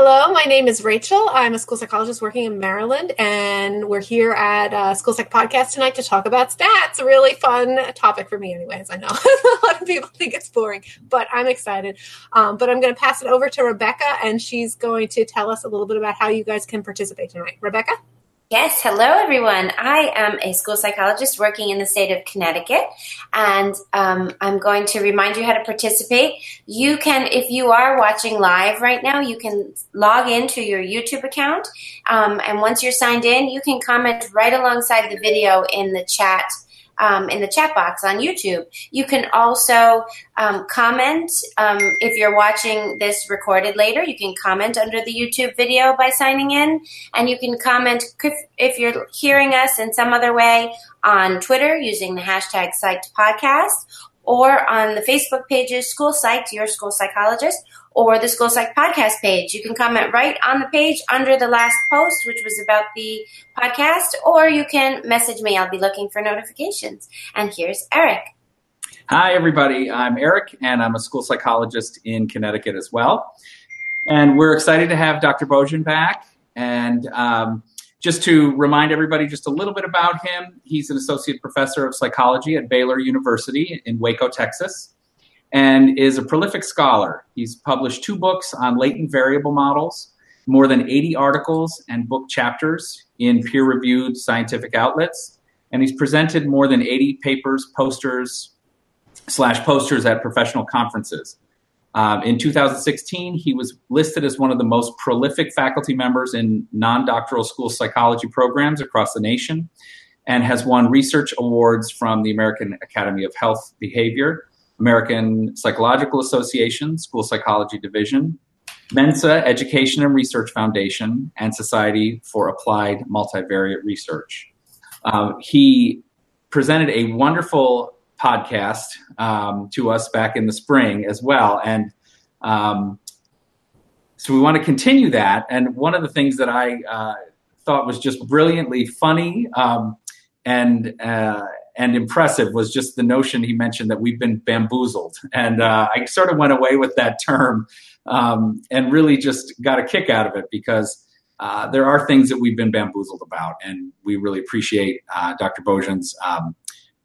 Hello, my name is Rachel. I'm a school psychologist working in Maryland, and we're here at uh, School Psych Podcast tonight to talk about stats. A really fun topic for me, anyways. I know a lot of people think it's boring, but I'm excited. Um, but I'm going to pass it over to Rebecca, and she's going to tell us a little bit about how you guys can participate tonight. Rebecca? Yes, hello everyone. I am a school psychologist working in the state of Connecticut, and um, I'm going to remind you how to participate. You can, if you are watching live right now, you can log into your YouTube account, um, and once you're signed in, you can comment right alongside the video in the chat um, in the chat box on YouTube. You can also um, comment um, if you're watching this recorded later. You can comment under the YouTube video by signing in, and you can comment if, you're hearing us in some other way on Twitter using the hashtag Psyched Podcast or on the Facebook pages School Psyched, Your School Psychologist, or the School Psych podcast page. You can comment right on the page under the last post, which was about the podcast, or you can message me. I'll be looking for notifications. And here's Eric. Hi, everybody. I'm Eric, and I'm a school psychologist in Connecticut as well. And we're excited to have Dr. Beaujean back. And um, just to remind everybody just a little bit about him, he's an associate professor of psychology at Baylor University in Waco, Texas and is a prolific scholar. He's published two books on latent variable models, more than 80 articles and book chapters in peer reviewed scientific outlets, and he's presented more than 80 papers, posters, slash posters at professional conferences. Um, in 2016, he was listed as one of the most prolific faculty members in non doctoral school psychology programs across the nation and has won research awards from the American Academy of Health Behavior American Psychological Association, School Psychology Division, Mensa Education and Research Foundation, and Society for Applied Multivariate Research. Uh, he presented a wonderful podcast um, to us back in the spring as well. And um, so we want to continue that. And one of the things that I uh, thought was just brilliantly funny um, and uh, and impressive was just the notion he mentioned that we've been bamboozled. And uh, I sort of went away with that term um, and really just got a kick out of it because uh, there are things that we've been bamboozled about. And we really appreciate uh, Dr. Beaujean's um,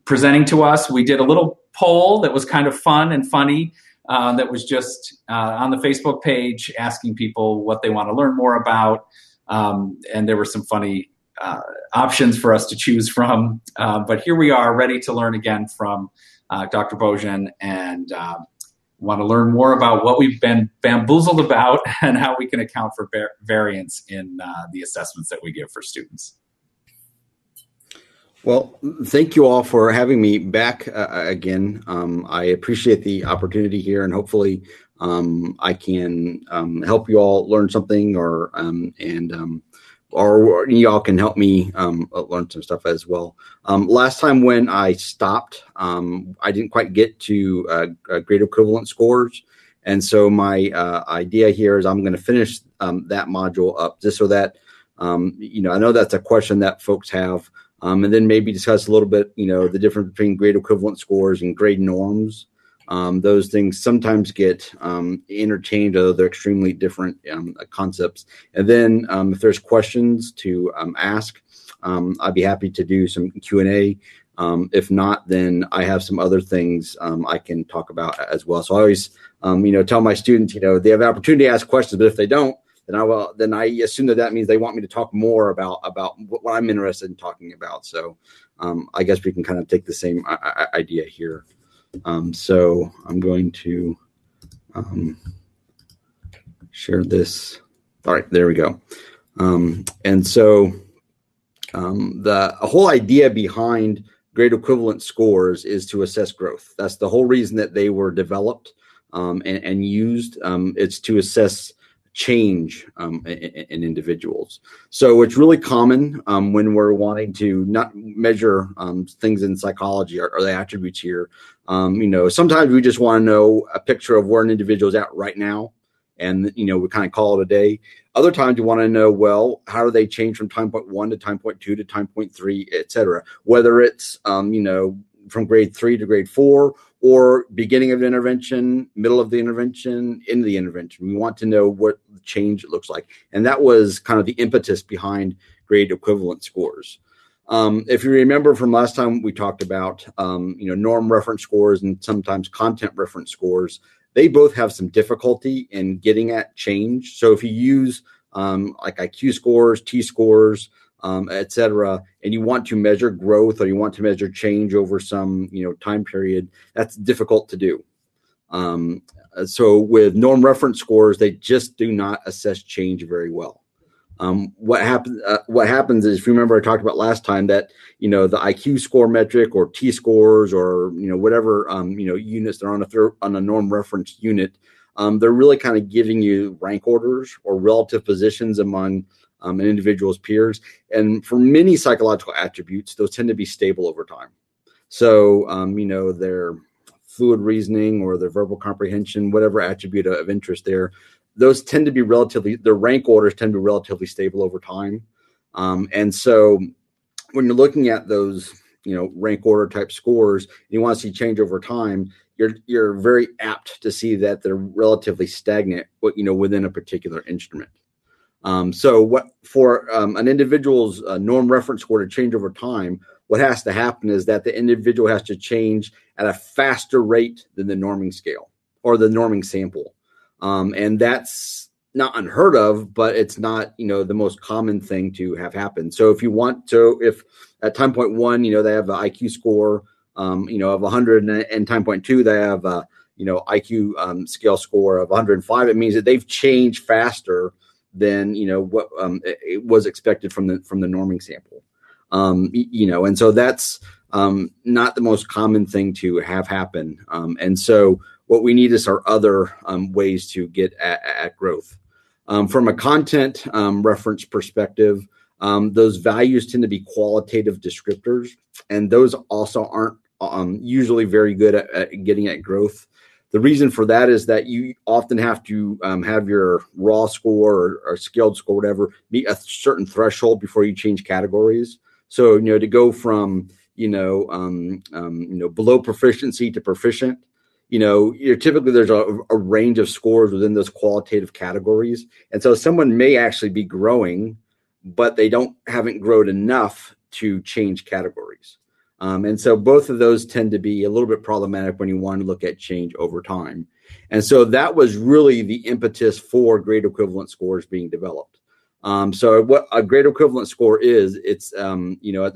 presenting to us. We did a little poll that was kind of fun and funny. Uh, that was just uh, on the Facebook page asking people what they want to learn more about. Um, and there were some funny uh, options for us to choose from. Uh, but here we are, ready to learn again from uh, Dr. Beaujean and um, want to learn more about what we've been bamboozled about and how we can account for var- variance in uh, the assessments that we give for students. Well, thank you all for having me back uh, again. Um, I appreciate the opportunity here, and hopefully, um, I can um, help you all learn something or um, and um, or y'all can help me um, learn some stuff as well. Um, last time when I stopped, um, I didn't quite get to uh, uh, grade equivalent scores. And so my uh, idea here is I'm going to finish um, that module up just so that, um, you know, I know that's a question that folks have. Um, and then maybe discuss a little bit, you know, the difference between grade equivalent scores and grade norms. Um, those things sometimes get um, although they're extremely different um, concepts. And then, um, if there's questions to um, ask, um, I'd be happy to do some Q and A. if not, then I have some other things I can talk about as well. So I always, you know, tell my students, you know, they have an opportunity to ask questions, but if they don't, then I will. Then I assume that that means they want me to talk more about about what I'm interested in talking about. So I guess we can kind of take the same idea here. Um, so I'm going to um, share this. All right, there we go. Um, and so um, the whole idea behind grade equivalent scores is to assess growth. That's the whole reason that they were developed um, and, and, used. Um, it's to assess change um, in, in, individuals. So it's really common um, when we're wanting to not measure um, things in psychology or, or the attributes here. Um, you know, sometimes we just want to know a picture of where an individual is at right now, and you know we kind of call it a day. Other times you want to know, well, how do they change from time point one to time point two to time point three, et cetera. Whether it's um, you know from grade three to grade four, or beginning of intervention, middle of the intervention, end of the intervention. We want to know what change it looks like, and that was kind of the impetus behind grade equivalent scores. Um, if you remember from last time, we talked about um, you know norm reference scores and sometimes content reference scores. They both have some difficulty in getting at change. So if you use um, like IQ scores, T scores, um, etc., and you want to measure growth or you want to measure change over some you know time period, that's difficult to do. Um, so with norm reference scores, they just do not assess change very well. Um, what happens? Uh, what happens is, if you remember, I talked about last time that you know the IQ score metric or T scores or you know whatever um, you know units they're on a thir- on a norm reference unit, um, they're really kind of giving you rank orders or relative positions among um, an individual's peers. And for many psychological attributes, those tend to be stable over time. So um, you know their fluid reasoning or their verbal comprehension, whatever attribute of interest there, those tend to be relatively their rank orders tend to be relatively stable over time um, and so when you're looking at those you know rank order type scores you want to see change over time you're you're very apt to see that they're relatively stagnant you know within a particular instrument um, so what for um, an individual's uh, norm reference score to change over time what has to happen is that the individual has to change at a faster rate than the norming scale or the norming sample um, and that's not unheard of, but it's not you know the most common thing to have happen. So if you want to, if at time point one, you know they have an IQ score, um, you know of 100, and time point two they have a you know IQ um, scale score of 105, it means that they've changed faster than you know what um, it was expected from the from the norming sample. Um, you know, and so that's um, not the most common thing to have happen. Um, and so what we need is our other um, ways to get at, at growth. Um, from a content um, reference perspective, um, those values tend to be qualitative descriptors, and those also aren't um, usually very good at, at, getting at growth. The reason for that is that you often have to um, have your raw score or, or scaled score, whatever, meet a certain threshold before you change categories. So, you know, to go from you know, um, um, you know, below proficiency to proficient, you know, you're typically there's a, a, range of scores within those qualitative categories, and so someone may actually be growing, but they don't haven't grown enough to change categories. Um, and so both of those tend to be a little bit problematic when you want to look at change over time. And so that was really the impetus for grade equivalent scores being developed. Um, so what a grade equivalent score is, it's um, you know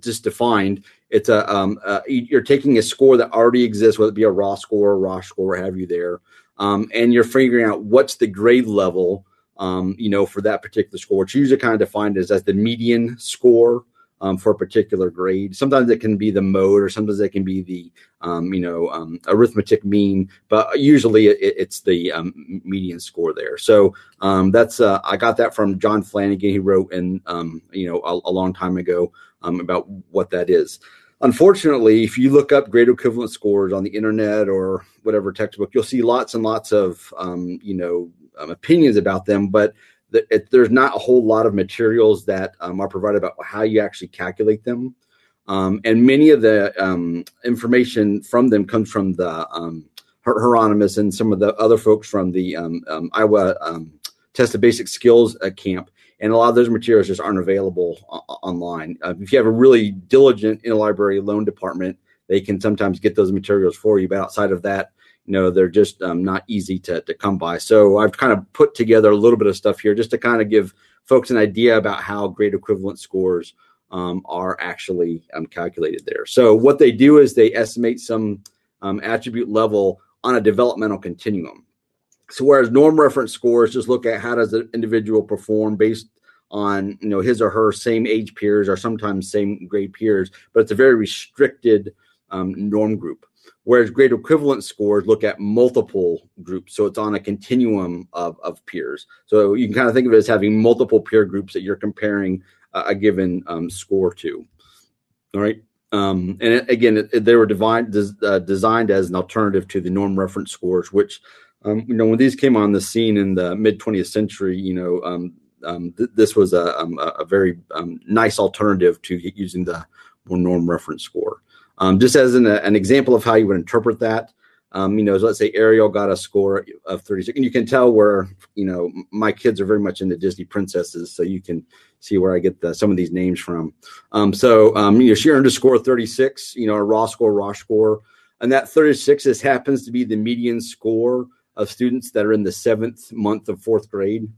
just defined. It's a um, you're taking a score that already exists, whether it be a raw score, a raw score, what have you there, um, and you're figuring out what's the grade level, um, you know, for that particular score. It's usually kind of defined as as the median score um, for a particular grade. Sometimes it can be the mode, or sometimes it can be the um, you know um, arithmetic mean, but usually it, it's the um, median score there. So um, that's uh, I got that from John Flanagan. He wrote in um, you know a, a, long time ago about what that is. Unfortunately, if you look up grade equivalent scores on the internet or whatever textbook, you'll see lots and lots of you know opinions about them, but it, there's not a whole lot of materials that um, are provided about how you actually calculate them. Um, and many of the um, information from them comes from the um, Hieronymus and some of the other folks from the um, um, Iowa Test of Basic Skills uh, camp. And a lot of those materials just aren't available uh, online. Uh, if you have a really diligent interlibrary loan department, they can sometimes get those materials for you. But outside of that, you know they're just um, not easy to, to come by. So i've kind of put together a little bit of stuff here just to kind of give folks an idea about how grade equivalent scores um, are actually um, calculated there. So what they do is they estimate some um, attribute level on a developmental continuum. So whereas norm reference scores just look at how does the individual perform based on you know his or her same age peers or sometimes same grade peers but it's a very restricted um, norm group whereas grade equivalent scores look at multiple groups. So it's on a continuum of, of peers. So you can kind of think of it as having multiple peer groups that you're comparing a, a given um, score to. All right. Um, and it, again, it, they were divine, uh, designed as an alternative to the norm reference scores, which, um, you know, when these came on the scene in the mid 20th century, you know, um, um, th- this was a, um, a very nice alternative to using the norm reference score. Um, just as an, an example of how you would interpret that, um, you know, let's say Ariel got a score of 36, and you can tell where, you know, my kids are very much into Disney princesses, so you can see where I get the, some of these names from. Um, so, um, you know, she earned a score of 36, you know, a raw score, raw score, and that 36 just happens to be the median score of students that are in the seventh month of fourth grade.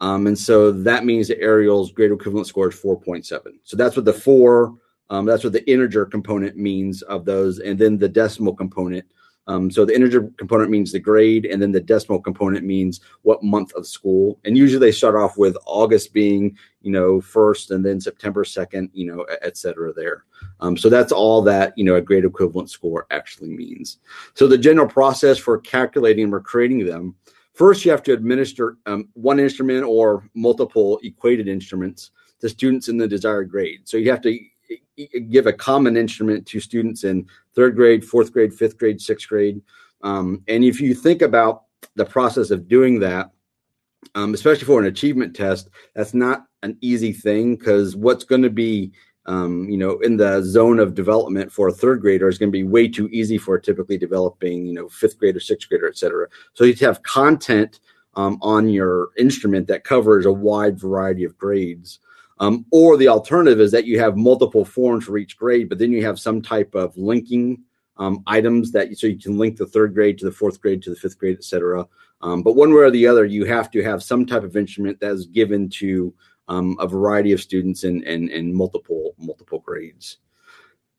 Um, and so that means that Ariel's grade equivalent score is 4.7. So that's what the four, um, that's what the integer component means of those. And then the decimal component um, so the integer component means the grade, and then the decimal component means what month of school. And usually they start off with August being, you know, first, and then September second, you know, et cetera. There. Um, so that's all that you know a grade equivalent score actually means. So the general process for calculating or creating them. First, you have to administer um, one instrument or multiple equated instruments to students in the desired grade. So you have to give a common instrument to students in third grade, fourth grade, fifth grade, sixth grade. Um, and if you think about the process of doing that, um, especially for an achievement test, that's not an easy thing because what's going to be um, you know, in the zone of development for a third grader is going to be way too easy for a typically developing, you know, fifth grader, sixth grader, et cetera. So you have content um, on your instrument that covers a wide variety of grades. Um, or the alternative is that you have multiple forms for each grade, but then you have some type of linking um, items that so you can link the third grade to the fourth grade to the fifth grade, et cetera. Um, but one way or the other, you have to have some type of instrument that is given to um, a variety of students in, in, in multiple multiple grades.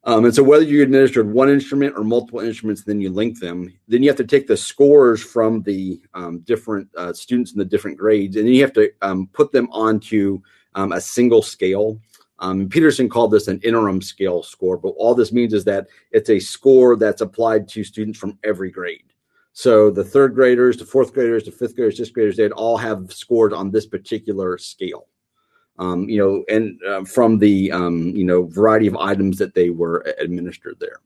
Um, and so whether you administered one instrument or multiple instruments, then you link them. Then you have to take the scores from the um, different uh, students in the different grades, and then you have to um, put them onto um, a single scale. Um, Peterson called this an interim scale score, but all this means is that it's a score that's applied to students from every grade. So the third graders, the fourth graders, the fifth graders, sixth graders, they'd all have scored on this particular scale. Um, you know, and uh, from the um, you know variety of items that they were administered there,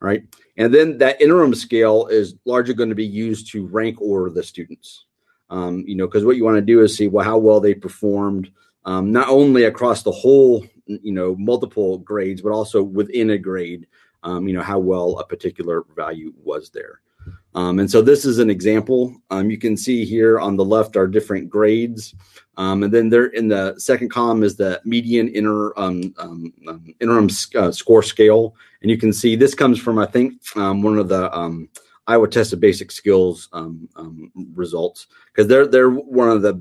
right? And then that interim scale is largely going to be used to rank order the students. Um, you know, because what you want to do is see well how well they performed um, not only across the whole, you know, multiple grades, but also within a grade, um, you know, how well a particular value was there. Um, and so this is an example. Um, you can see here on the left are different grades. Um, and then there in the second column is the median inter, um, interim uh, score scale. And you can see this comes from, I think, one of the Iowa Test of Basic Skills results because they're, they're one of the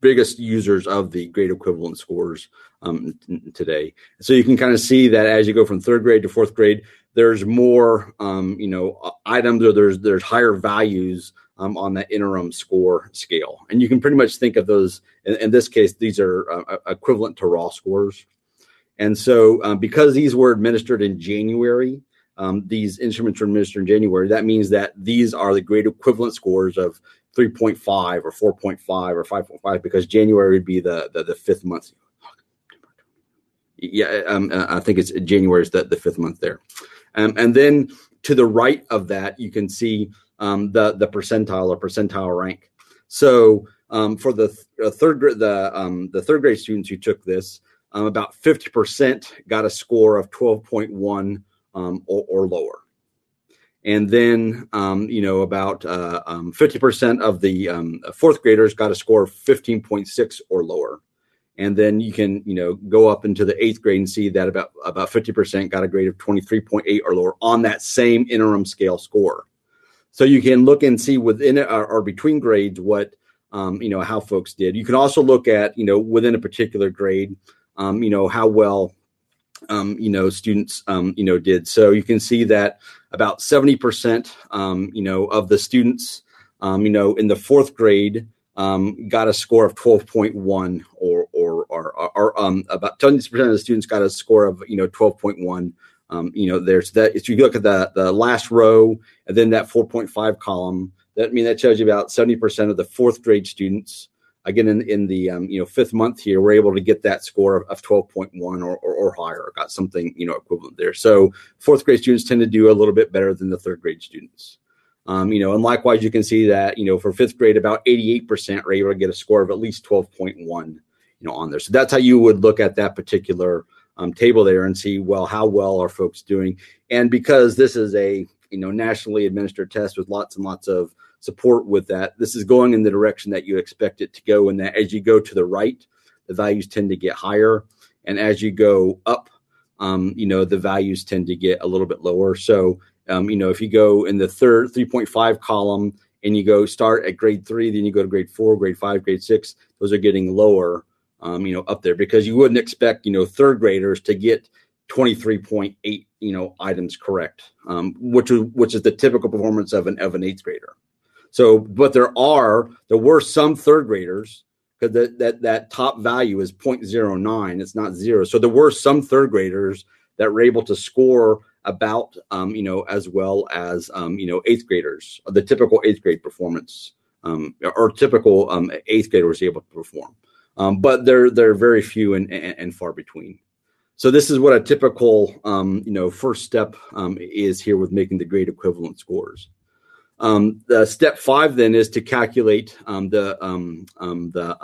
biggest users of the grade equivalent scores um, today. So you can kind of see that as you go from third grade to fourth grade, there's more, um, you know, items or there's there's higher values um, on that interim score scale, and you can pretty much think of those. In, in this case, these are uh, equivalent to raw scores. And so, um, because these were administered in January, um, these instruments were administered in January. That means that these are the grade equivalent scores of 3.5 or 4.5 or 5.5 because January would be the, the, the fifth month. Yeah, um, uh, I think it's January is the, the fifth month there. Um, and then to the right of that, you can see um, the, the percentile or percentile rank. So um, for the th- third the um, the third grade students who took this, um, about 50% got a score of 12.1 or, or lower and then um, you know about uh, um, 50% of the um, fourth graders got a score of 15.6 or lower. And then you can you know go up into the eighth grade and see that about about 50% got a grade of 23.8 or lower on that same interim scale score. So you can look and see within it or, or between grades what um, you know how folks did. You can also look at you know within a particular grade um, you know how well um, you know students you know did. So you can see that about 70% um, you know of the students um, you know in the fourth grade um, got a score of 12.1 or or or, or um, about 20% of the students got a score of you know 12.1 um, you know there's that if you look at the the last row and then that 4.5 column that I mean that tells you about 70% of the fourth grade students again in, in the um, you know fifth month here we're able to get that score of, of 12.1 or, or, or, higher got something you know equivalent there. So fourth grade students tend to do a little bit better than the third grade students. Um, you know and likewise you can see that you know for fifth grade about 88% are able to get a score of at least 12.1 you know on there. So that's how you would look at that particular um, table there and see well how well are folks doing. And because this is a you know nationally administered test with lots and lots of support with that, this is going in the direction that you expect it to go. And that as you go to the right, the values tend to get higher, and as you go up, um, you know the values tend to get a little bit lower. So um, you know if you go in the third 3.5 column and you go start at grade three, then you go to grade four, grade five, grade six, those are getting lower um, you know, up there because you wouldn't expect, you know, third graders to get 23.8, you know, items correct, um, which is which is the typical performance of an of an eighth grader. So, but there are there were some third graders because that that that top value is 0.09. It's not zero. So there were some third graders that were able to score about, um, you know, as well as, um, you know, eighth graders, the typical eighth grade performance, um, or typical um, eighth grader was able to perform um, but they're they're very few and, and, and, far between. So this is what a typical um, you know first step um, is here with making the grade equivalent scores. Um, the step five then is to calculate um, the um, the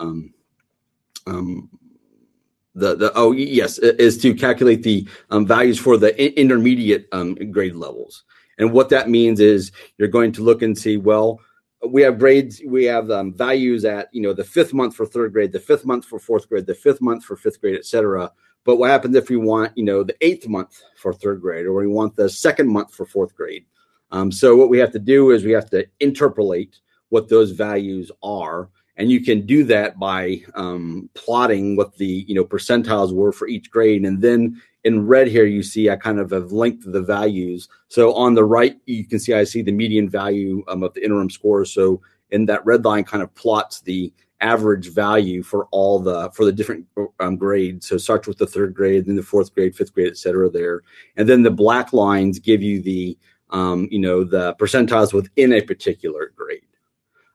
the the oh yes is to calculate the values for the intermediate grade levels. And what that means is you're going to look and see well we have grades we have um, values at you know the fifth month for third grade the fifth month for fourth grade the fifth month for fifth grade etc but what happens if we want you know the eighth month for third grade or we want the second month for fourth grade um, so what we have to do is we have to interpolate what those values are and you can do that by um, plotting what the you know percentiles were for each grade and then in red here, you see I kind of have linked the values. So on the right, you can see I see the median value um, of the interim score. So in that red line kind of plots the average value for all the for the different um, grades. So starts with the third grade, then the fourth grade, fifth grade, et cetera. There, and then the black lines give you the um, you know the percentiles within a particular grade.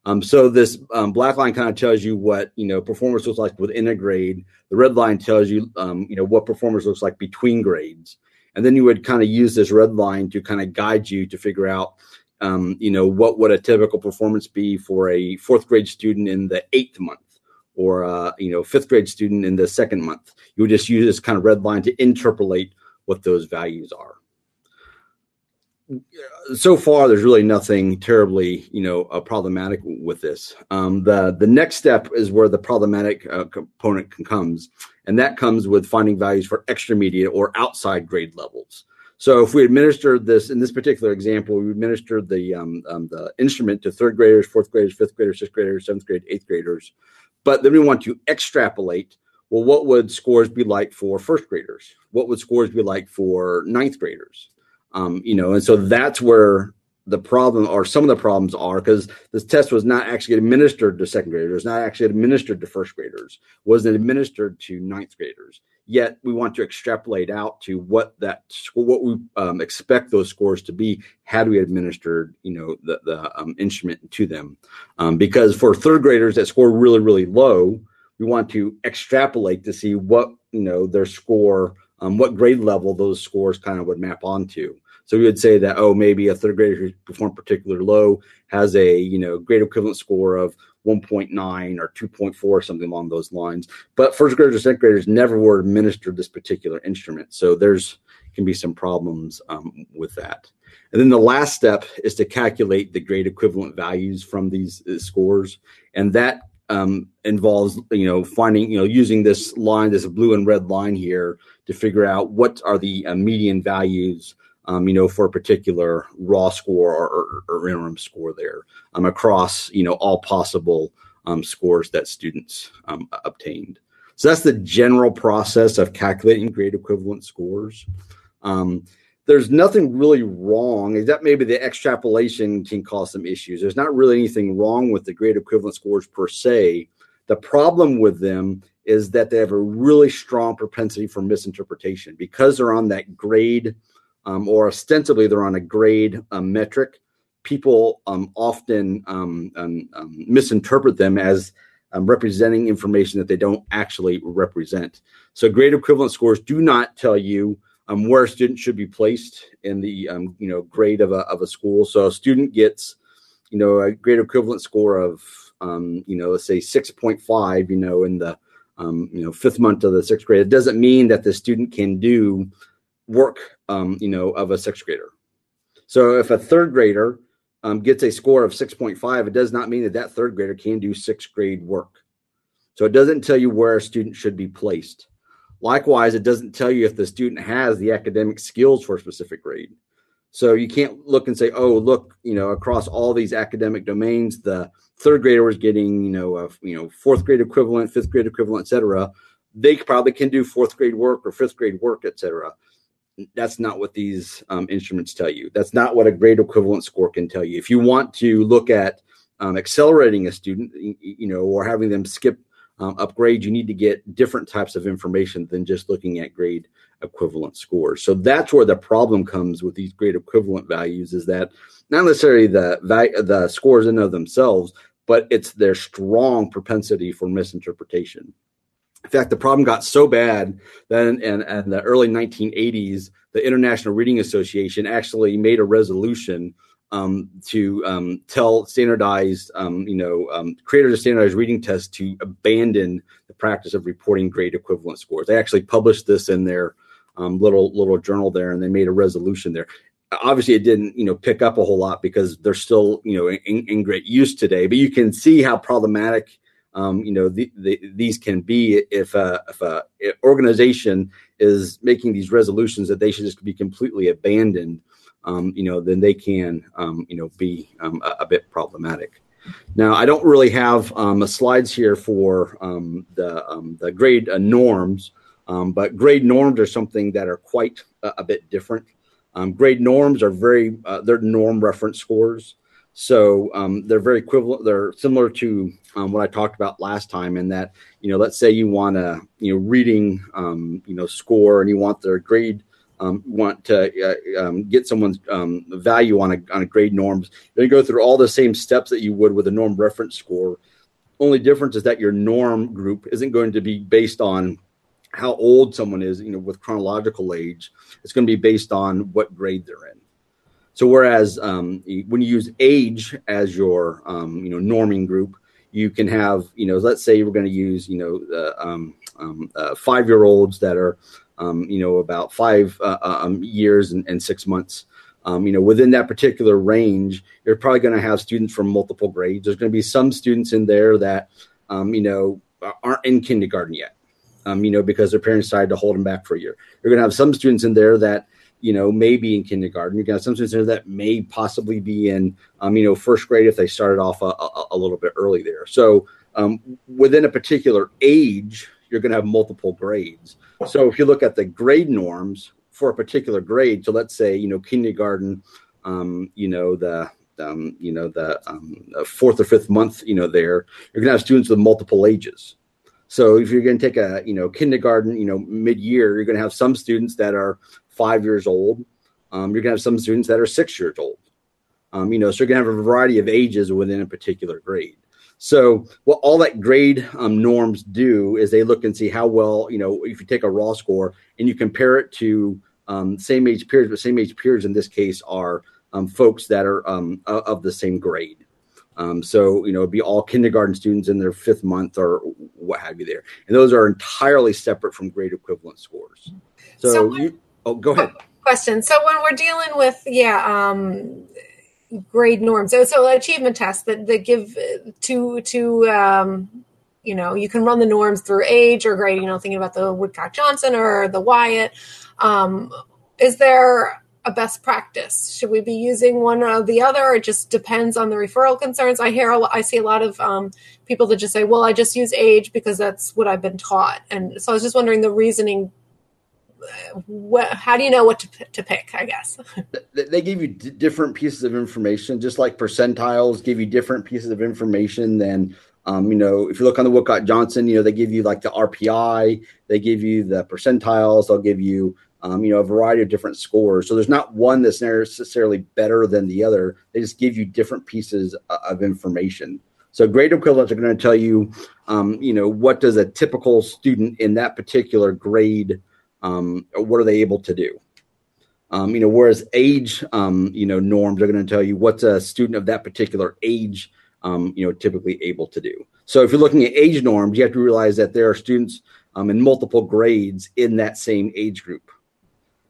Um, so this um, black line kind of tells you what you know performance looks like within a grade. The red line tells you um, you know what performance looks like between grades, and then you would kind of use this red line to kind of guide you to figure out um, you know what would a typical performance be for a fourth grade student in the eighth month, or uh, you know fifth grade student in the second month. You would just use this kind of red line to interpolate what those values are so far there's really nothing terribly you know uh, problematic with this. Um, the the next step is where the problematic uh, component comes and that comes with finding values for extramedia or outside grade levels. So if we administered this in this particular example we administered the um, um, the instrument to third graders fourth graders fifth graders sixth graders seventh grade eighth graders but then we want to extrapolate well what would scores be like for first graders? What would scores be like for ninth graders um, you know, and so that's where the problem or some of the problems are because this test was not actually administered to second graders, not actually administered to first graders, wasn't administered to ninth graders. Yet we want to extrapolate out to what that what we um, expect those scores to be had we administered, you know, the the um, instrument to them. Um, because for third graders that score really really low, we want to extrapolate to see what you know their score um, what grade level those scores kind of would map onto. So we would say that oh maybe a third grader who performed particularly low has a you know grade equivalent score of 1.9 or 2.4 or something along those lines. But first graders or second graders never were administered this particular instrument, so there's can be some problems um, with that. And then the last step is to calculate the grade equivalent values from these uh, scores, and that um, involves you know finding you know using this line, this blue and red line here to figure out what are the uh, median values um, you know, for a particular raw score or, or, or interim score there um, across, you know, all possible um, scores that students um, obtained. So that's the general process of calculating grade equivalent scores. Um, there's nothing really wrong, except maybe the extrapolation can cause some issues. There's not really anything wrong with the grade equivalent scores per se. The problem with them is that they have a really strong propensity for misinterpretation because they're on that grade um, or ostensibly they're on a grade metric, people um, often um, um, um, misinterpret them as representing information that they don't actually represent. So, grade equivalent scores do not tell you where a student should be placed in the you know grade of a of a school. So, a student gets you know a grade equivalent score of you know let's say six point five, you know in the you know fifth month of the sixth grade, it doesn't mean that the student can do work um, you know of a sixth grader. So if a third grader um, gets a score of 6.5, it does not mean that that third grader can do sixth grade work. So it doesn't tell you where a student should be placed. Likewise, it doesn't tell you if the student has the academic skills for a specific grade. So you can't look and say, oh, look, you know, across all these academic domains, the third grader was getting, you know, a you know fourth grade equivalent, fifth grade equivalent, et cetera. They probably can do fourth grade work or fifth grade work, et cetera. That's not what these um, instruments tell you. That's not what a grade equivalent score can tell you. If you want to look at um, accelerating a student, you know, or having them skip um, upgrade, you need to get different types of information than just looking at grade equivalent scores. So that's where the problem comes with these grade equivalent values is that not necessarily the value, the scores in of themselves, but it's their strong propensity for misinterpretation. In fact, the problem got so bad that in, in, in the early 1980s, the International Reading Association actually made a resolution um, to um, tell standardized, um, you know, um, creators of standardized reading tests to abandon the practice of reporting grade equivalent scores. They actually published this in their um, little little journal there, and they made a resolution there. Obviously, it didn't, you know, pick up a whole lot because they're still, you know, in, in great use today. But you can see how problematic um, you know the, the, these can be if a, if a organization is making these resolutions that they should just be completely abandoned um, you know, then they can, um, you know, be um, a, a, bit problematic. Now, I don't really have um, slides here for um, the the grade uh, norms, but grade norms are something that are quite a, a bit different. grade norms are very uh, they're norm reference scores, so they're very equivalent. They're similar to what I talked about last time, in that you know, let's say you want a you know reading you know score and you want their grade um, want to uh, um, get someone's um, value on a, on a grade norms, going to go through all the same steps that you would with a norm reference score. Only difference is that your norm group isn't going to be based on how old someone is, you know, with chronological age. It's going to be based on what grade they're in. So whereas um, when you use age as your um, you know norming group, you can have you know let's say we're going to use you know uh, um, uh, five year olds that are um, you know, about five uh, uh, um, years and, and, six months. You know, within that particular range, you're probably going to have students from multiple grades. There's going to be some students in there that, you know, aren't in kindergarten yet, you know, because their parents decided to hold them back for a year. You're going to have some students in there that, you know, may be in kindergarten. To have some students that may possibly be in, um, you know, first grade if they started off a, a, a little bit early there. So within a particular age, you're going to have multiple grades. So if you look at the grade norms for a particular grade, so let's say you know kindergarten, um, you know the um, you know the um, fourth or fifth month, you know there you're going to have students with multiple ages. So if you're going to take a you know kindergarten, you know mid year, you're going to have some students that are five years old. Um, you're going to have some students that are six years old. Um, you know, so you're going to have a variety of ages within a particular grade. So what all that grade um, norms do is they look and see how well, you know, if you take a raw score and you compare it to um, same age peers, but same age peers in this case are um, folks that are um, of the same grade. Um, so, you know, it'd be all kindergarten students in their fifth month or what have you there. And those are entirely separate from grade equivalent scores. So, so you, oh, go ahead. Question. So when we're dealing with, yeah, um, grade norms. So, so achievement tests that, that give to to um, you know you can run the norms through age or grade. You know, thinking about the Woodcock Johnson or the WIAT. Um, is there a best practice? Should we be using one or the other? It just depends on the referral concerns. I hear, I see a lot of um, people that just say, "Well, I just use age because that's what I've been taught." And so I was just wondering the reasoning what, how do you know what to, to pick i guess? They give you d- different pieces of information just like percentiles give you different pieces of information than um, you know if you look on the woodcock johnson you know they give you like the rpi they give you the percentiles they'll give you um, you know a variety of different scores. So there's not one that's necessarily better than the other. They just give you different pieces of information. So grade equivalents are going to tell you um, you know what does a typical student in that particular grade um, what are they able to do? Um, you know, whereas age, um, you know, norms are going to tell you what's a student of that particular age um, you know, typically able to do. So if you're looking at age norms, you have to realize that there are students um, in multiple grades in that same age group.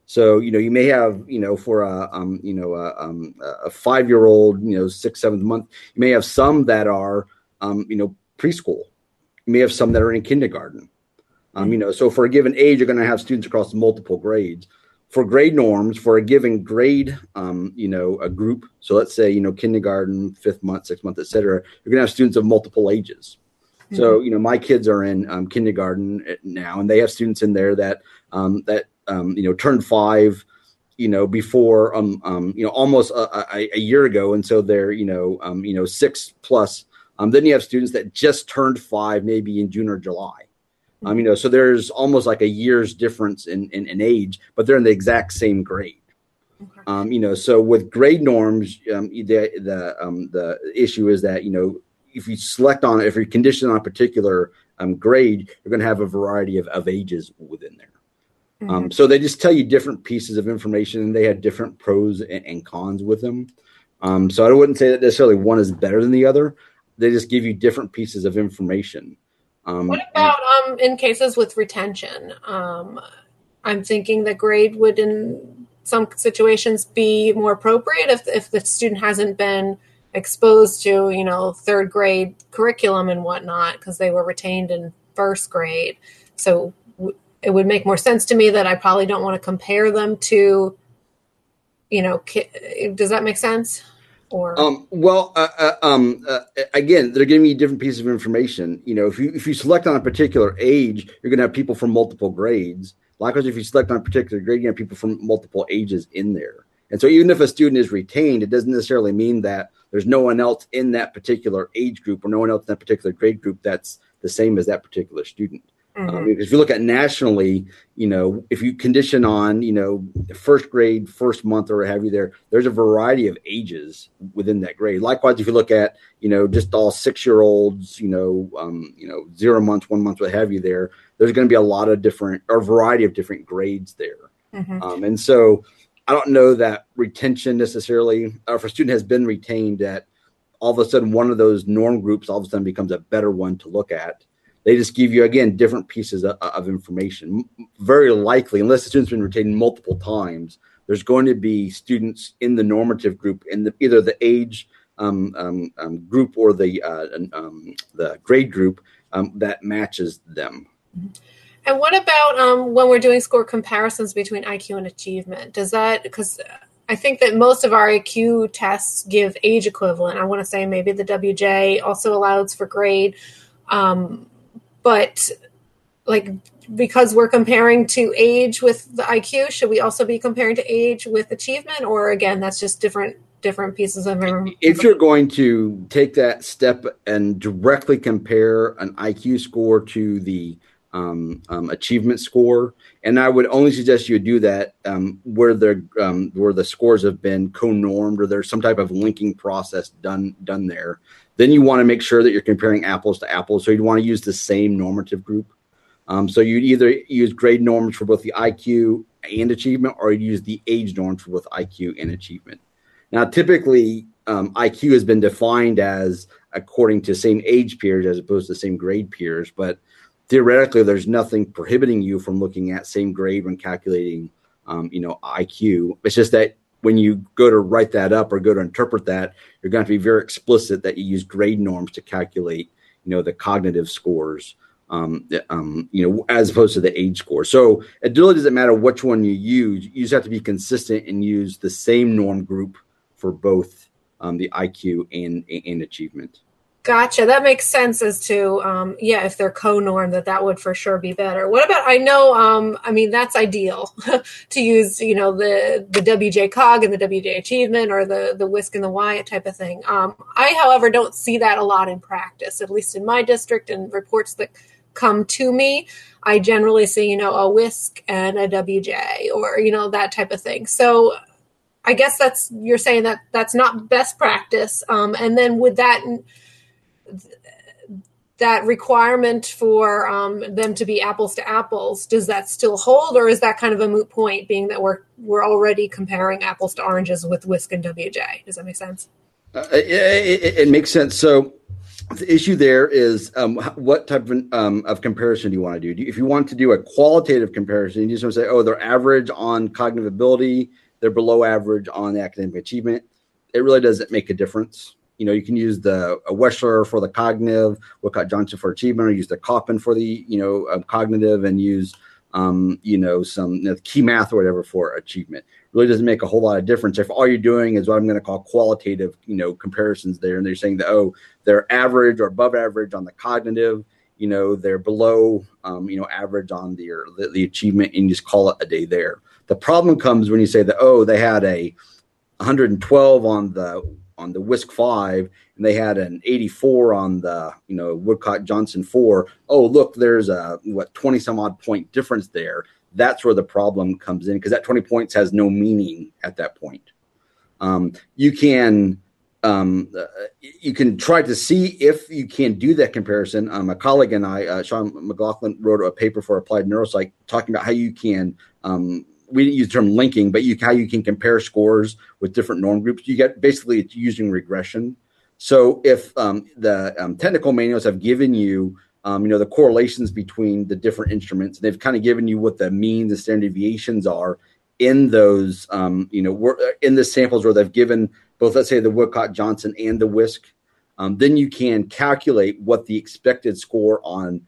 So you know, you may have you know for a um, you know a, um, a five year old, you know, six seventh month, you may have some that are um, you know preschool. You may have some that are in kindergarten. Um, you know, so for a given age, you're going to have students across multiple grades for grade norms for a given grade, um, you know, a group. So let's say, you know, kindergarten, fifth month, sixth month, et cetera, you're going to have students of multiple ages. Mm-hmm. So, you know, my kids are in um, kindergarten uh, now, and they have students in there that, um, that, um, you know, turned five, you know, before, um, um, you know, almost a, a, a year ago. And so they're, you know, um, you know, six plus. Um, then you have students that just turned five, maybe in June or July. Um, you know, so there's almost like a year's difference in, in, in age, but they're in the exact same grade. Okay. Um, you know, so with grade norms, um, the the um, the issue is that you know if you select on if you condition on a particular um, grade, you're going to have a variety of, of ages within there. Um, mm-hmm. Um, so they just tell you different pieces of information, and they had different pros and, and cons with them. Um, so I wouldn't say that necessarily one is better than the other. They just give you different pieces of information. Um, what about um, in cases with retention? Um, I'm thinking that grade would, in some situations, be more appropriate if if the student hasn't been exposed to you know third grade curriculum and whatnot because they were retained in first grade. So w- it would make more sense to me that I probably don't want to compare them to, you know, ki- does that make sense? Or um, well uh, uh, um, uh, again they're giving you different pieces of information. You know if you if you select on a particular age you're going to have people from multiple grades. Likewise if you select on a particular grade you have people from multiple ages in there. And so even if a student is retained it doesn't necessarily mean that there's no one else in that particular age group or no one else in that particular grade group that's the same as that particular student Mm-hmm. Um, if you look at nationally, you know, if you condition on, you know, first grade, first month, or have you there, there's a variety of ages within that grade. Likewise, if you look at, you know, just all six year olds, you know, um, you know, zero months, one month, what have you there, there's going to be a lot of different or a variety of different grades there. Mm-hmm. Um, and so I don't know that retention necessarily, or if a student has been retained, that all of a sudden one of those norm groups all of a sudden becomes a better one to look at they just give you again different pieces of, of information. Very likely, unless the student's been retained multiple times, there's going to be students in the normative group in the, either the age um, um, um, group or the uh, um, the grade group um, that matches them. And what about when we're doing score comparisons between IQ and achievement? Does that because I think that most of our IQ tests give age equivalent. I want to say maybe the WJ also allows for grade. Um, but like because we're comparing to age with the IQ, should we also be comparing to age with achievement, or again, that's just different different pieces of information? If you're going to take that step and directly compare an IQ score to the um, um, achievement score, and I would only suggest you do that um, where the um, where the scores have been co-normed or there's some type of linking process done done there. Then you want to make sure that you're comparing apples to apples. So you'd want to use the same normative group. Um, so you'd either use grade norms for both the IQ and achievement, or you'd use the age norms for both IQ and achievement. Now, typically, um, IQ has been defined as according to same age peers as opposed to same grade peers, but theoretically, there's nothing prohibiting you from looking at same grade when calculating, um, you know, IQ. It's just that when you go to write that up or go to interpret that, you're going to be very explicit that you use grade norms to calculate, you know, the cognitive scores, um, um, you know, as opposed to the age score. So it really doesn't matter which one you use. You just have to be consistent and use the same norm group for both um, the IQ and and achievement. Gotcha. That makes sense as to, um, yeah, if they're co-norm, that that would for sure be better. What about? I know, um, I mean, that's ideal to use, you know, the the WJ cog and the WJ achievement or the the WISC and the WIAT type of thing. Um, I, however, don't see that a lot in practice, at least in my district and reports that come to me. I generally see, you know, a WISC and a WJ or you know that type of thing. So I guess that's you're saying that that's not best practice. Um, and then would that that requirement for um, them to be apples to apples does that still hold or is that kind of a moot point being that we're we're already comparing apples to oranges with WISC and wj does that make sense Uh, it, it, it, makes sense. So the issue there is um, what type of, um, of comparison do you want to do? if you want to do a qualitative comparison, you just want to say, oh, they're average on cognitive ability, they're below average on academic achievement. It really doesn't make a difference. You know, you can use the a Wechsler for the cognitive, Woodcock Johnson for achievement, or use the Koppen for the you know um, cognitive, and use um, you know some you know, KeyMath or whatever for achievement really doesn't make a whole lot of difference if all you're doing is what I'm going to call qualitative, you know, comparisons there, and they're saying that oh, they're average or above average on the cognitive, you know, they're below, um, you know, average on the, the the achievement, and you just call it a day there. The problem comes when you say that oh, they had a 112 on the on the WISC five, and they had an 84 on the you know Woodcock Johnson four. Oh, look, there's a what 20 some odd point difference there that's where the problem comes in because that 20 points has no meaning at that point. Um, you can um, uh, you can try to see if you can do that comparison. Um, a colleague and I, uh, Sean McLaughlin, wrote a paper for Applied Neuropsych talking about how you can. Um, we didn't use the term linking, but you how you can compare scores with different norm groups. You get basically it's using regression. So if um, the um, technical manuals have given you um, you know, the correlations between the different instruments. And they've kind of given you what the means and standard deviations are in those, um, you know, in the samples where they've given both, let's say, the Woodcock Johnson and the WISC. Um, then you can calculate what the expected score on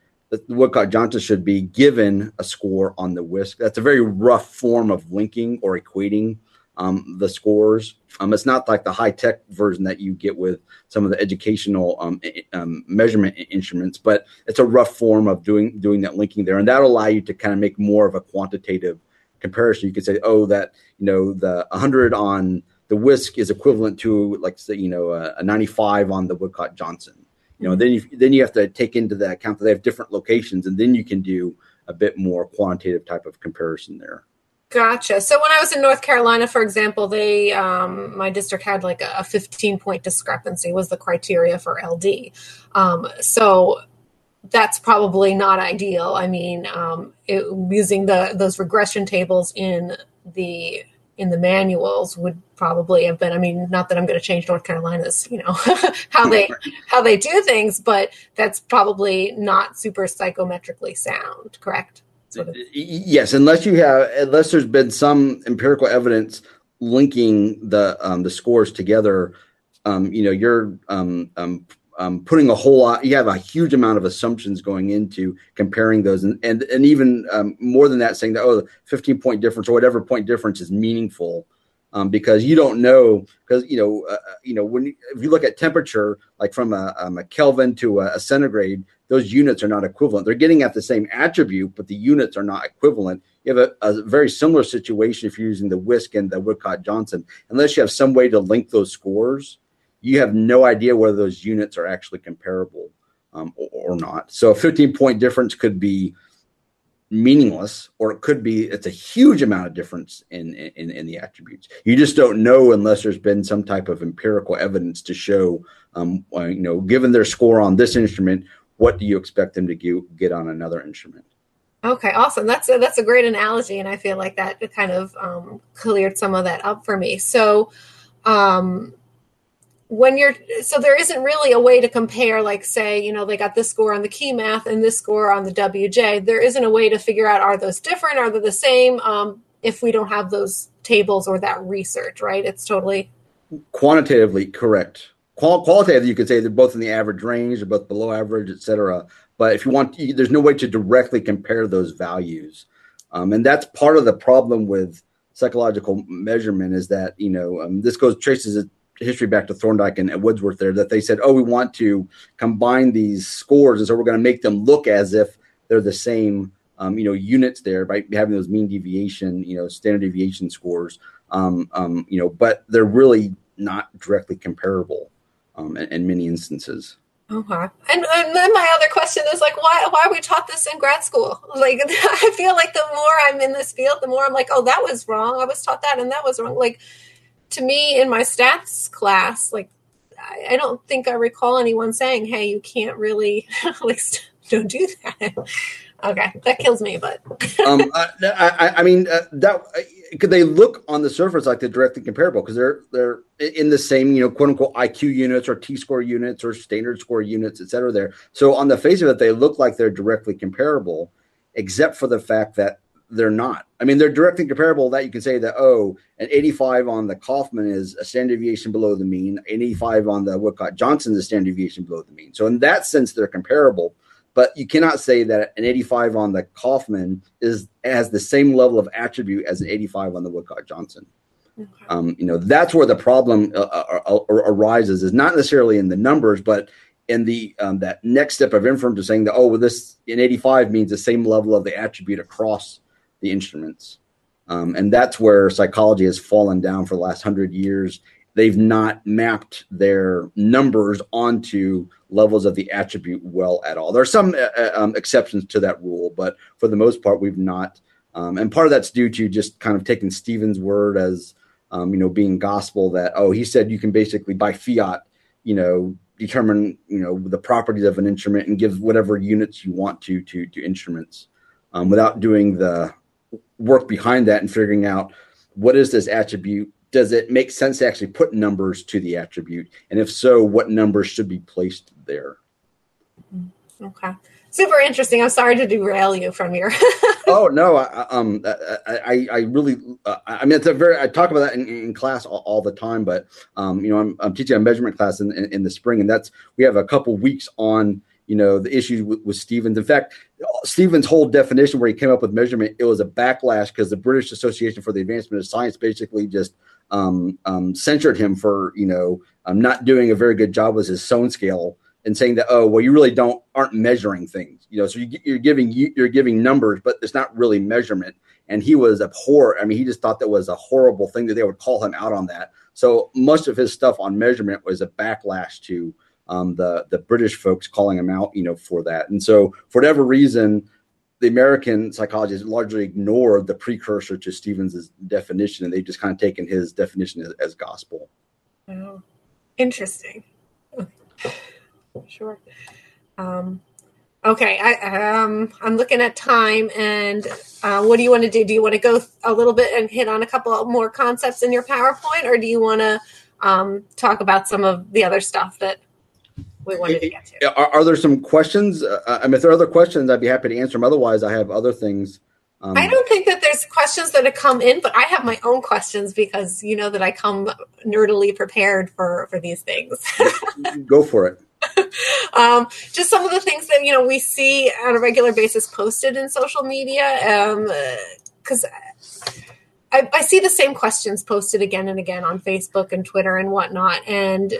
Woodcock Johnson should be given a score on the WISC. That's a very rough form of linking or equating um, the scores. Um, it's not like the high tech version that you get with some of the educational um, um, measurement instruments, but it's a rough form of doing doing that linking there, and that'll allow you to kind of make more of a quantitative comparison. You could say, oh, that you know the 100 on the WISC is equivalent to like say you know a, a 95 on the Woodcock Johnson. You know, then you then you have to take into the account that they have different locations, and then you can do a bit more quantitative type of comparison there. Gotcha. So when I was in North Carolina, for example, they um, my district had like a 15 point discrepancy was the criteria for LD. Um, so that's probably not ideal. I mean, um, it, using the those regression tables in the in the manuals would probably have been. I mean, not that I'm going to change North Carolina's, you know, how they how they do things, but that's probably not super psychometrically sound. Correct? Sort of. Yes, unless you have, unless there's been some empirical evidence linking the um, the scores together, um, you know, you're um, um, putting a whole lot. You have a huge amount of assumptions going into comparing those, and and, and even um, more than that, saying that oh, the 15 point difference or whatever point difference is meaningful. Um, because you don't know because you know uh, uh you know when you, if you look at temperature like from a, um, a Kelvin to a, a, centigrade those units are not equivalent. They're getting at the same attribute, but the units are not equivalent. You have a, a very similar situation if you're using the WISC and the Woodcock Johnson. Unless you have some way to link those scores, you have no idea whether those units are actually comparable um, or, or, not. So a 15 point difference could be meaningless, or it could be it's a huge amount of difference in, in in the attributes. You just don't know unless there's been some type of empirical evidence to show, um, you know, given their score on this instrument, what do you expect them to get on another instrument? Okay, awesome. That's a, that's a great analogy, and I feel like that kind of um, cleared some of that up for me. So, um, when you're so there isn't really a way to compare, like say, you know, they got this score on the KeyMath and this score on the WJ. There isn't a way to figure out are those different, are they the same? Um, if we don't have those tables or that research, right? It's totally quantitatively correct. Qual- qualitative, you could say they're both in the average range, they're both below average, et cetera. But if you want, there's no way to directly compare those values, um, and that's part of the problem with psychological measurement. Is that you know um, this goes traces a history back to Thorndike and, and Woodworth there that they said, oh, we want to combine these scores, and so we're going to make them look as if they're the same. Um, you know, units there by having those mean deviation, you know, standard deviation scores. Um, um, you know, but they're really not directly comparable um, in, in, many instances. Okay. And, and then my other question is like, why why we taught this in grad school? Like, I feel like the more I'm in this field, the more I'm like, oh, that was wrong. I was taught that, and that was wrong. Like, to me, in my stats class, like, I, I don't think I recall anyone saying, "Hey, you can't really like don't do that." Okay, that kills me, but um, I, I, I mean uh, that could they look on the surface like they're directly comparable because they're they're in the same you know quote unquote IQ units or T score units or standard score units, et cetera. There, so on the face of it, they look like they're directly comparable, except for the fact that they're not. I mean, they're directly comparable. That you can say that oh, an 85 on the Kaufman is a standard deviation below the mean. An 85 on the Woodcock Johnson is a standard deviation below the mean. So in that sense, they're comparable but you cannot say that an 85 on the Kaufman is has the same level of attribute as an 85 on the Woodcock Johnson. Okay. Um, you know that's where the problem uh, uh, uh, arises is not necessarily in the numbers, but in the um, that next step of inference of saying that oh well this in 85 means the same level of the attribute across the instruments, um, and that's where psychology has fallen down for the last hundred years. They've not mapped their numbers onto levels of the attribute well at all. There are some uh, uh, um, exceptions to that rule, but for the most part, we've not. Um, and part of that's due to just kind of taking Stevens' word as um, you know being gospel. That oh, he said you can basically by fiat, you know, determine you know the properties of an instrument and give whatever units you want to to to instruments um, without doing the work behind that and figuring out what is this attribute does it make sense to actually put numbers to the attribute? And if so, what numbers should be placed there? Mm-hmm. Okay. Super interesting. I'm sorry to derail you from your. oh no, I, um, I, I, really, uh, I mean, it's a very. I talk about that in, in class all, all, the time, but um, you know, I'm, I'm teaching a measurement class in, in, in the spring, and that's we have a couple weeks on you know the issues with, with Stevens. In fact, Stevens' whole definition where he came up with measurement, it was a backlash because the British Association for the Advancement of Science basically just um, um, censured him for you know um, not doing a very good job with his sone scale and saying that oh well you really don't aren't measuring things you know so you, you're giving you're giving numbers but it's not really measurement and he was abhor i mean he just thought that was a horrible thing that they would call him out on that so much of his stuff on measurement was a backlash to um, the the british folks calling him out you know for that and so for whatever reason the American psychologists largely ignored the precursor to Stevens's definition, and they've just kind of taken his definition as, as gospel. Oh, interesting. sure. Um, okay, I, um, I'm looking at time, and uh, what do you want to do? Do you want to go a little bit and hit on a couple more concepts in your PowerPoint, or do you want to um, talk about some of the other stuff that we wanted to get to. Are, are there some questions? Uh, I mean, if there are other questions, I'd be happy to answer them. Otherwise, I have other things. Um, I don't think that there's questions that have come in, but I have my own questions because you know that I come nerdily prepared for for these things. Go for it. um, just some of the things that you know we see on a regular basis posted in social media, because. Um, I, I, see the same questions posted again and again on Facebook and Twitter and whatnot, and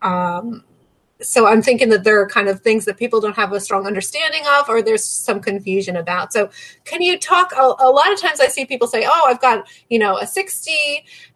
um, so I'm thinking that there are kind of things that people don't have a strong understanding of, or there's some confusion about. So, can you talk? A, a lot of times I see people say, "Oh, I've got you know a 60,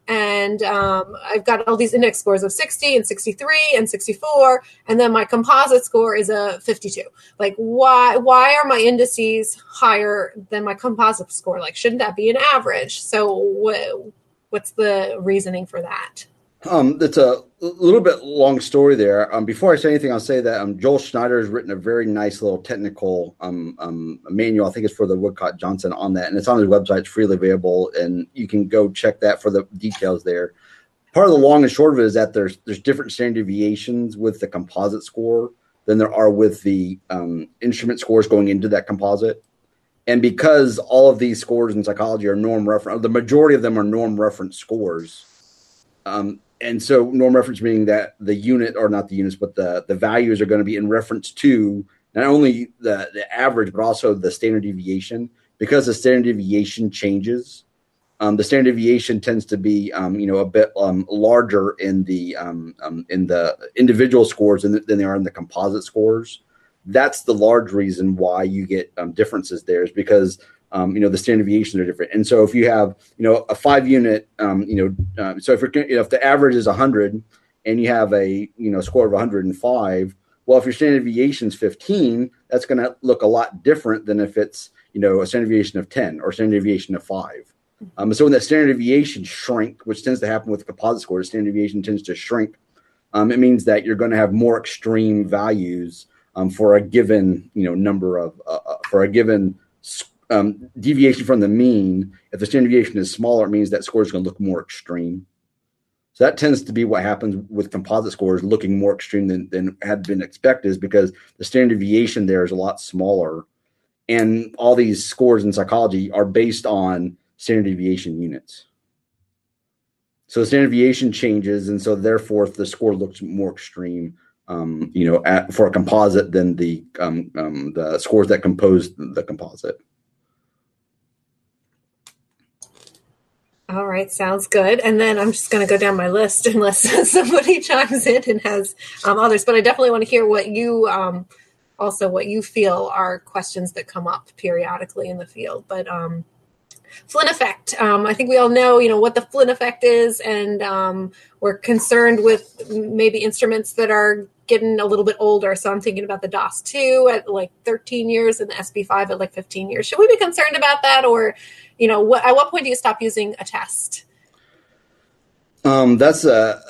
and um, I've got all these index scores of 60 and 63 and 64, and then my composite score is a 52. Like, why why are my indices higher than my composite score? Like, shouldn't that be an average? So, wh- what's the reasoning for that? Um, it's a little bit long story there. Um, before I say anything, I'll say that um, Joel Schneider has written a very nice little technical um, um, manual. I think it's for the Woodcock Johnson on that, and it's on his website. It's freely available, and you can go check that for the details there. Part of the long and short of it is that there's there's different standard deviations with the composite score than there are with the um, instrument scores going into that composite. And because all of these scores in psychology are norm reference, the majority of them are norm reference scores. Um, and so norm reference meaning that the unit or not the units but the the values are going to be in reference to not only the the average but also the standard deviation. Because the standard deviation changes um, the standard deviation tends to be um, you know a bit um, larger in the um, um, in the individual scores than, than they are in the composite scores. That's the large reason why you get um, differences there is because um, you know the standard deviations are different. And so if you have you know a five unit, um, you know, uh, so if you if the average is 100 and you have a you know score of 105, well, if your standard deviation is 15, that's going to look a lot different than if it's you know a standard deviation of 10 or standard deviation of five. Um, so when that standard deviation shrink, which tends to happen with composite scores, standard deviation tends to shrink. Um, it means that you're going to have more extreme values um, for a given you know number of uh, uh for a given um, deviation from the mean, if the standard deviation is smaller, it means that score is going to look more extreme. So that tends to be what happens with composite scores looking more extreme than, than had been expected, is because the standard deviation there is a lot smaller. And all these scores in psychology are based on standard deviation units. So the standard deviation changes, and so therefore the score looks more extreme um, you know, at, for a composite than the um, um, the scores that compose the composite. All right, sounds good. And then I'm just going to go down my list unless somebody chimes in and has um, others. But I definitely want to hear what you um, also what you feel are questions that come up periodically in the field. But um, Flynn effect. Um, I think we all know, you know, what the Flynn effect is, and um, we're concerned with maybe instruments that are getting a little bit older. So I'm thinking about the DAS 2 at like 13 years and the SB5 at like 15 years. Should we be concerned about that? Or, you know, what, at what point do you stop using a test? Um, that's uh,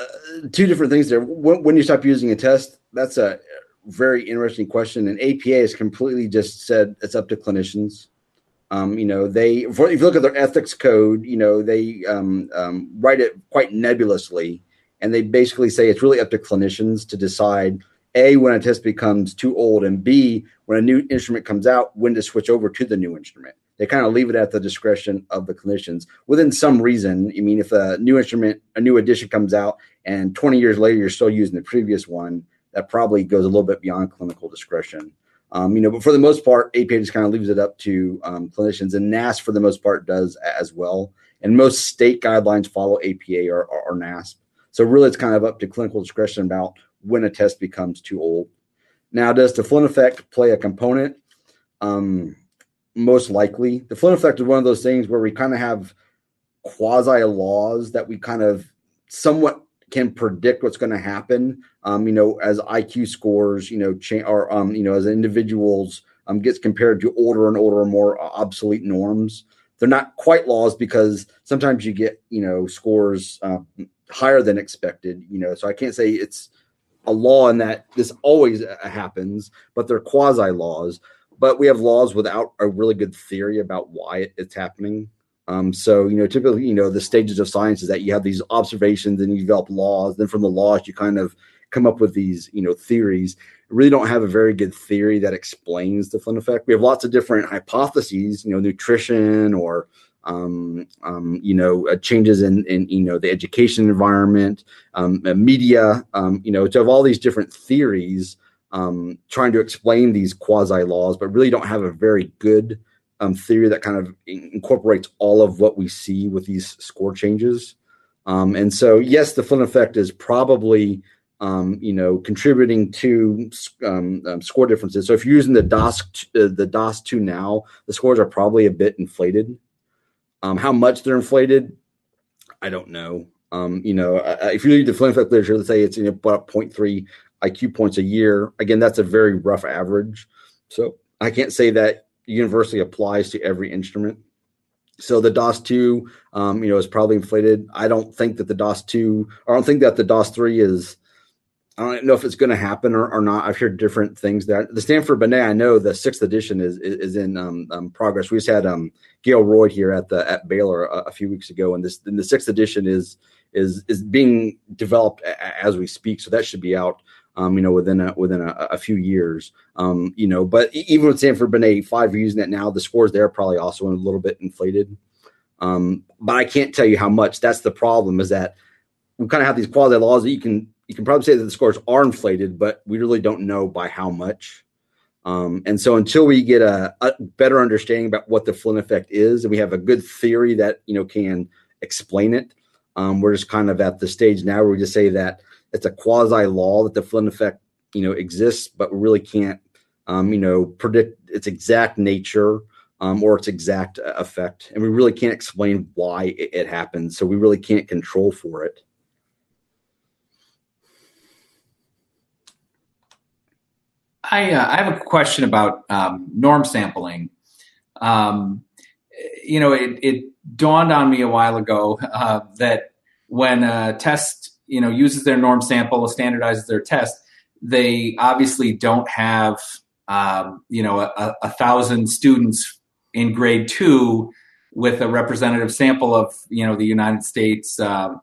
two different things there. When, when you stop using a test, that's a very interesting question. And APA has completely just said it's up to clinicians. Um, you know, they if you look at their ethics code, you know, they um, um, write it quite nebulously and they basically say it's really up to clinicians to decide a when a test becomes too old and b when a new instrument comes out when to switch over to the new instrument. They kind of leave it at the discretion of the clinicians within some reason. I mean if a new instrument a new edition comes out and 20 years later you're still using the previous one that probably goes a little bit beyond clinical discretion. Um, you know but for the most part apa just kind of leaves it up to um, clinicians and NASP for the most part does as well. And most state guidelines follow apa or, or, or NASP so really, it's kind of up to clinical discretion about when a test becomes too old. Now, does the Flynn effect play a component? Um, most likely, the Flynn effect is one of those things where we kind of have quasi laws that we kind of somewhat can predict what's going to happen. Um, you know, as IQ scores, you know, change or um, you know, as individuals um, gets compared to older and older, and more obsolete norms. They're not quite laws because sometimes you get you know scores uh, higher than expected. You know, so I can't say it's a law in that this always uh, happens, but they're quasi laws. But we have laws without a really good theory about why it's happening. Um, so you know, typically, you know, the stages of science is that you have these observations and you develop laws. Then from the laws, you kind of come up with these, you know, theories. really don't have a very good theory that explains the Flynn effect. We have lots of different hypotheses, you know, nutrition or um, um, you know, uh, changes in, in, you know, the education environment, um, uh, media, um, you know, to have all these different theories um, trying to explain these quasi laws, but really don't have a very good um, theory that kind of incorporates all of what we see with these score changes. and so, yes, the Flynn effect is probably, you know, contributing to score differences. So if you're using the DAS, uh, the DAS two now, the scores are probably a bit inflated. Um, how much they're inflated, I don't know. Um, you know, if you read the Flynn effect literature, let's say it's about 0.3 IQ points a year. Again, that's a very rough average. So I can't say that universally applies to every instrument. So the DAS two, um, you know, is probably inflated. I don't think that the DAS two, I don't think that the DAS three is I don't know if it's going to happen or, or, not. I've heard different things there. The Stanford Binet, I know the sixth edition is is, is in um, um, progress. We just had um, Gale Roid here at the at Baylor a, a, few weeks ago, and this and the sixth edition is is is being developed a, as we speak. So that should be out, um, you know, within a within a, a few years. Um, you know, but even with Stanford Binet five, we're using it now, the scores there are probably also a little bit inflated. Um, but I can't tell you how much. That's the problem. Is that we kind of have these quasi laws that you can you can probably say that the scores are inflated, but we really don't know by how much. Um, and so until we get a, a, better understanding about what the Flynn effect is, and we have a good theory that you know can explain it, um, we're just kind of at the stage now where we just say that it's a quasi law that the Flynn effect you know exists, but we really can't um, you know predict its exact nature um, or its exact effect, and we really can't explain why it, it happens. So we really can't control for it. I, uh, I have a question about um, norm sampling. Um, you know, it, it, dawned on me a while ago uh, that when a test, you know, uses their norm sample, standardizes their test, they obviously don't have um, you know, a, a, thousand students in grade two with a representative sample of, you know, the United States, um,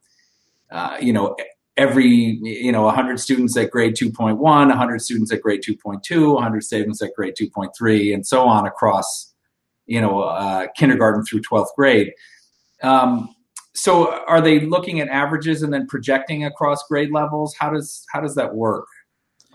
uh, you know, every, you know, 100 students at grade 2.1, 100 students at grade 2.2, 100 students at grade 2.3, and so on across, you know, uh, kindergarten through 12th grade. Um, so are they looking at averages and then projecting across grade levels? How does how does that work?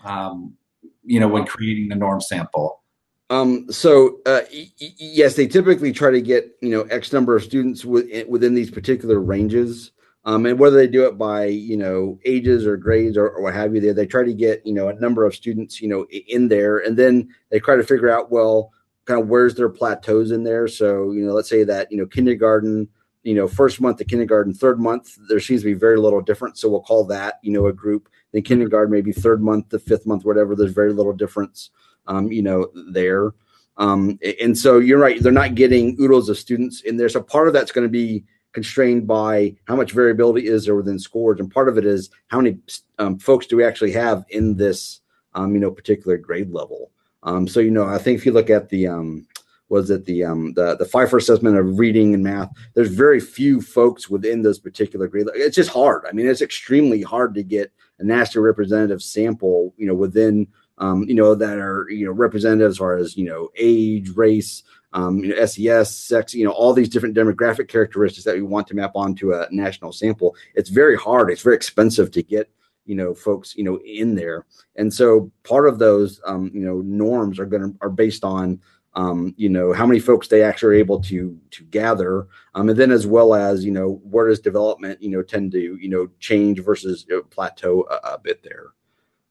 Um, you know, when creating the norm sample. Um, so uh, y- yes, they typically try to get you know X number of students within, within these particular ranges. Um, and whether they do it by you know ages or grades or, or, what have you, there they try to get you know a number of students you know in there, and then they try to figure out well, kind of where's their plateaus in there. So you know, let's say that you know kindergarten you know, first month to kindergarten, third month, there seems to be very little difference. So we'll call that, you know, a group. Then kindergarten, maybe third month to fifth month, whatever, there's very little difference, um, you know, there. Um, and so you're right, they're not getting oodles of students in there. So part of that's going to be constrained by how much variability is there within scores. And part of it is how many um, folks do we actually have in this, um, you know, particular grade level. Um, so, you know, I think if you look at the, um, was it the um the the Feifer assessment of reading and math. There's very few folks within those particular grade. It's just hard. I mean, it's extremely hard to get a national representative sample, you know, within um, you know, that are you know representative as far as you know age, race, um, you know, SES, sex, you know, all these different demographic characteristics that we want to map onto a national sample. It's very hard. It's very expensive to get you know folks you know in there, and so part of those um, you know norms are going to are based on um, you know how many folks they actually are able to to gather um, and then as well as you know where does development you know tend to you know change versus you know, plateau a, a, bit there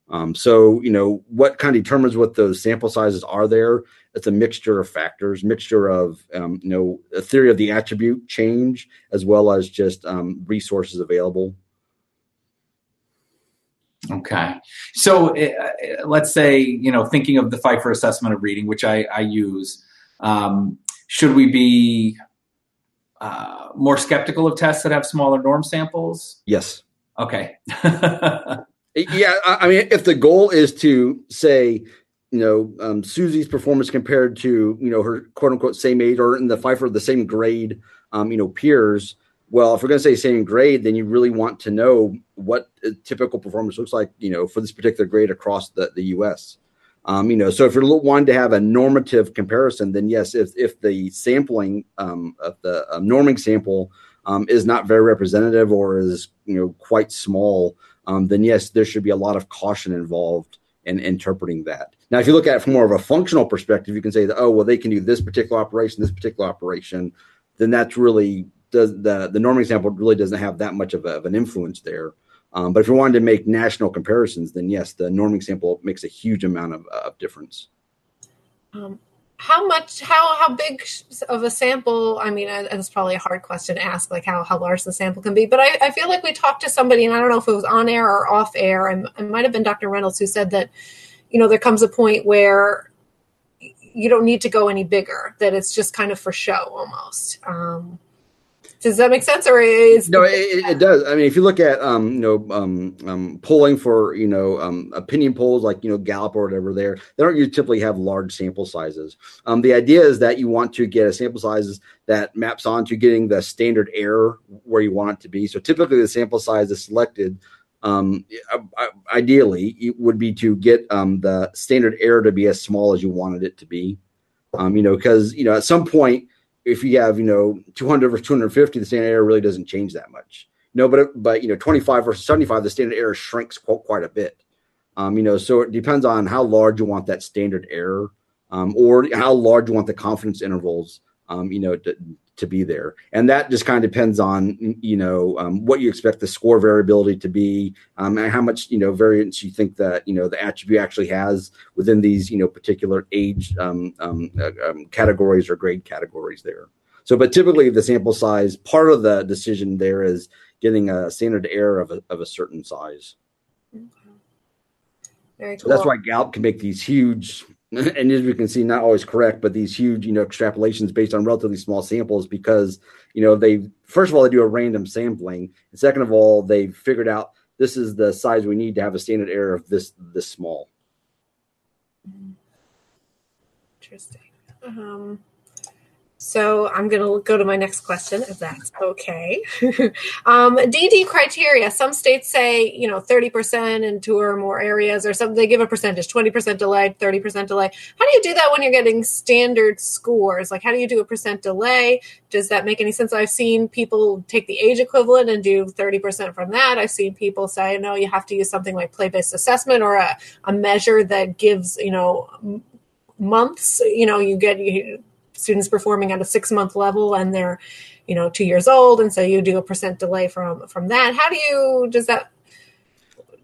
um, so you know what kind of determines what those sample sizes are there it's a mixture of factors mixture of um, you know a theory of the attribute change as well as just um, resources available Okay. So uh, let's say, you know, thinking of the Feifer assessment of reading, which I, I use, um, should we be uh, more skeptical of tests that have smaller norm samples? Yes. Okay. yeah. I mean, if the goal is to say, you know, um, Susie's performance compared to, you know, her quote unquote same age or in the Feifer, the same grade, um, you know, peers, well, if we're going to say same grade, then you really want to know what typical performance looks like, you know, for this particular grade across the, the U.S. Um, you know, so if you're wanting to have a normative comparison, then yes, if if the sampling um, of the norming sample um, is not very representative or is you know quite small, um, then yes, there should be a lot of caution involved in interpreting that. Now, if you look at it from more of a functional perspective, you can say that oh well, they can do this particular operation, this particular operation, then that's really does the the norming sample really doesn't have that much of, a, of an influence there. Um, but if you wanted to make national comparisons, then yes, the norming sample makes a huge amount of, of difference. Um, how much? How how big of a sample? I mean, it's probably a hard question to ask, like how how large the sample can be. But I, I feel like we talked to somebody, and I don't know if it was on air or off air. and it might have been Dr. Reynolds who said that, you know, there comes a point where you don't need to go any bigger; that it's just kind of for show almost. Um, does that make sense, or is no? It, it, does. I mean, if you look at um, you know, um, um, polling for you know, um, opinion polls like you know Gallup or whatever, there they don't typically have large sample sizes. Um, the idea is that you want to get a sample size that maps onto getting the standard error where you want it to be. So typically, the sample size is selected. Um, ideally, it would be to get um, the standard error to be as small as you wanted it to be. Um, you know, because you know at some point if you have you know 200 versus 250 the standard error really doesn't change that much. No but but you know 25 versus 75 the standard error shrinks quite, quite a bit. Um, you know so it depends on how large you want that standard error um, or how large you want the confidence intervals um, you know to, to be there. And that just kind of depends on, you know, um, what you expect the score variability to be, um, and how much, you know, variance you think that, you know, the attribute actually has within these, you know, particular age um, um uh, um, categories or grade categories there. So, but typically the sample size, part of the decision there is getting a standard error of a, of a certain size. Very cool. So that's why Gallup can make these huge and as we can see, not always correct, but these huge, you know, extrapolations based on relatively small samples because, you know, they first of all they do a random sampling, and second of all they figured out this is the size we need to have a standard error of this this small. Interesting. Um, so I'm going to go to my next question, if that's okay. um, DD criteria. Some states say, you know, 30% in two or more areas, or something. they give a percentage, 20% delay, 30% delay. How do you do that when you're getting standard scores? Like, how do you do a percent delay? Does that make any sense? I've seen people take the age equivalent and do 30% from that. I've seen people say, no, you have to use something like play based assessment or a, a measure that gives, you know, months. You know, you get you students performing at a six month level and they're you know two years old and so you do a percent delay from from that. How do you does that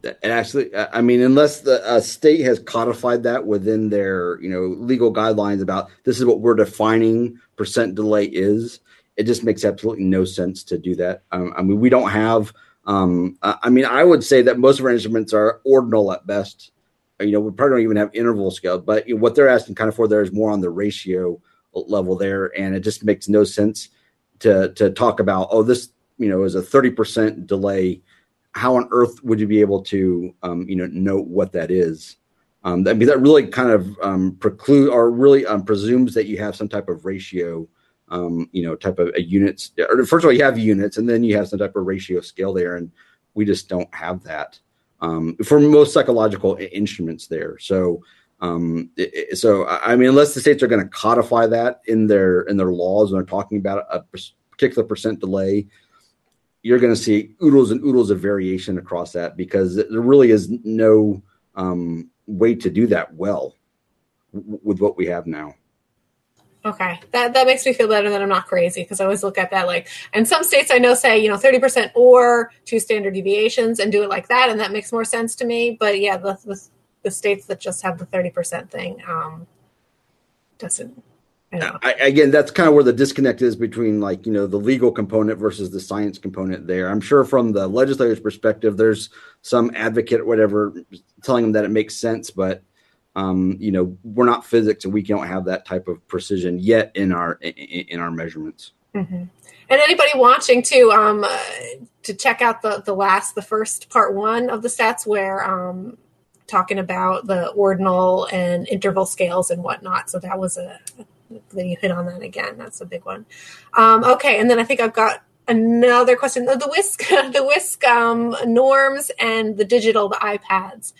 and actually i mean unless the uh, state has codified that within their you know legal guidelines about this is what we're defining percent delay is it just makes absolutely no sense to do that. Um, i mean we don't have um, i mean i would say that most of our instruments are ordinal at best. You know we probably don't even have interval scale but what they're asking kind of for there is more on the ratio level there, and it just makes no sense to to talk about oh this you know is a thirty percent delay. How on earth would you be able to um, you know know what that is? Um, I mean that really kind of um, preclude or really um, presumes that you have some type of ratio. Um, you know, type of a units. Or first of all, you have units, and then you have some type of ratio scale there, and we just don't have that um, for most psychological instruments there. So um, it, so I mean, unless the states are going to codify that in their in their laws when they're talking about a particular percent delay, you're going to see oodles and oodles of variation across that because there really is no um, way to do that well with what we have now. Okay, that that makes me feel better that I'm not crazy because I always look at that like, and some states I know say you know 30% or two standard deviations and do it like that, and that makes more sense to me. But yeah, the, the the states that just have the 30% thing um, doesn't I, again that's kind of where the disconnect is between like you know the legal component versus the science component there. I'm sure from the legislator's perspective there's some advocate or whatever telling them that it makes sense but um, you know we're not physics and we don't have that type of precision yet in our in, in our measurements. Mm-hmm. and anybody watching too um, uh, to check out the the last the first part one of the stats where um, talking about the ordinal and interval scales and whatnot. So that was a then you hit on that again. That's a big one. Um, okay, and then I think I've got another question: the WISC, the WISC um, norms and the digital, the iPads.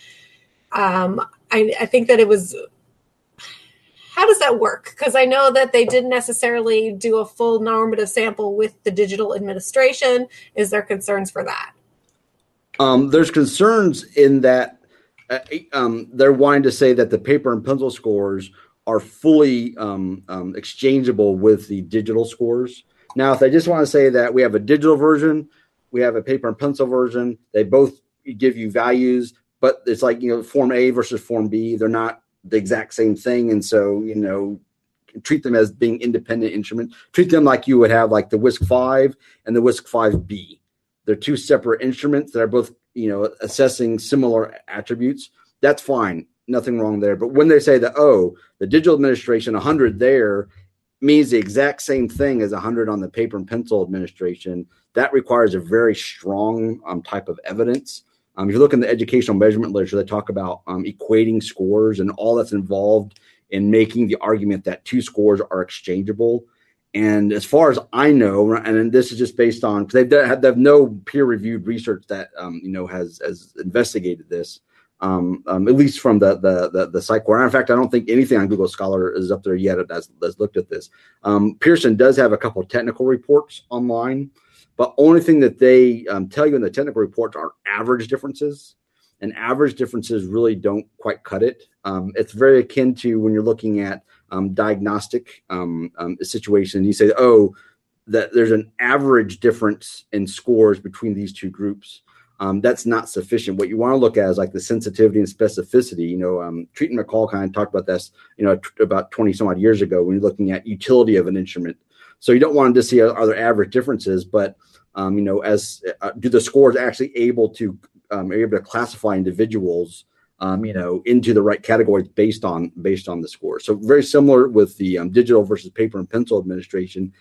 Um, I, I think that it was. How does that work? Because I know that they didn't necessarily do a full normative sample with the digital administration. Is there concerns for that? Um, there's concerns in that um, they're wanting to say that the paper and pencil scores are fully um, um, exchangeable with the digital scores. Now, if they just want to say that we have a digital version, we have a paper and pencil version, they both give you values, but it's like, you know, Form A versus Form B. They're not the exact same thing. And so, you know, treat them as being independent instruments. Treat them like you would have like the WISC 5 and the WISC 5B. They're two separate instruments that are both you know assessing similar attributes. That's fine. Nothing wrong there. But when they say that oh the digital administration 100 there means the exact same thing as 100 on the paper and pencil administration that requires a very strong um, type of evidence. Um, if you look in the educational measurement literature they talk about um, equating scores and all that's involved in making the argument that two scores are exchangeable and as far as I know, and this is just based on because they've had they have no peer reviewed research that um, you know has has investigated this. Um, um, at least from the the the, the PsyQuare. In fact, I don't think anything on Google Scholar is up there yet that's, that's looked at this. Um, Pearson does have a couple technical reports online, but only thing that they um, tell you in the technical reports are average differences, and average differences really don't quite cut it. Um, it's very akin to when you're looking at um, diagnostic um, um, situation. You say, oh, that there's an average difference in scores between these two groups. Um, that's not sufficient. What you want to look at is like the sensitivity and specificity. You know, um, Treat McFall kind of talked about this, you know, t- about 20 some odd years ago when you're looking at utility of an instrument. So you don't want to see are there average differences, but um, you know, as uh, do the scores actually able to um, are able to classify individuals um, you know, into the right categories based on based on the score. So very similar with the um, digital versus paper and pencil administration.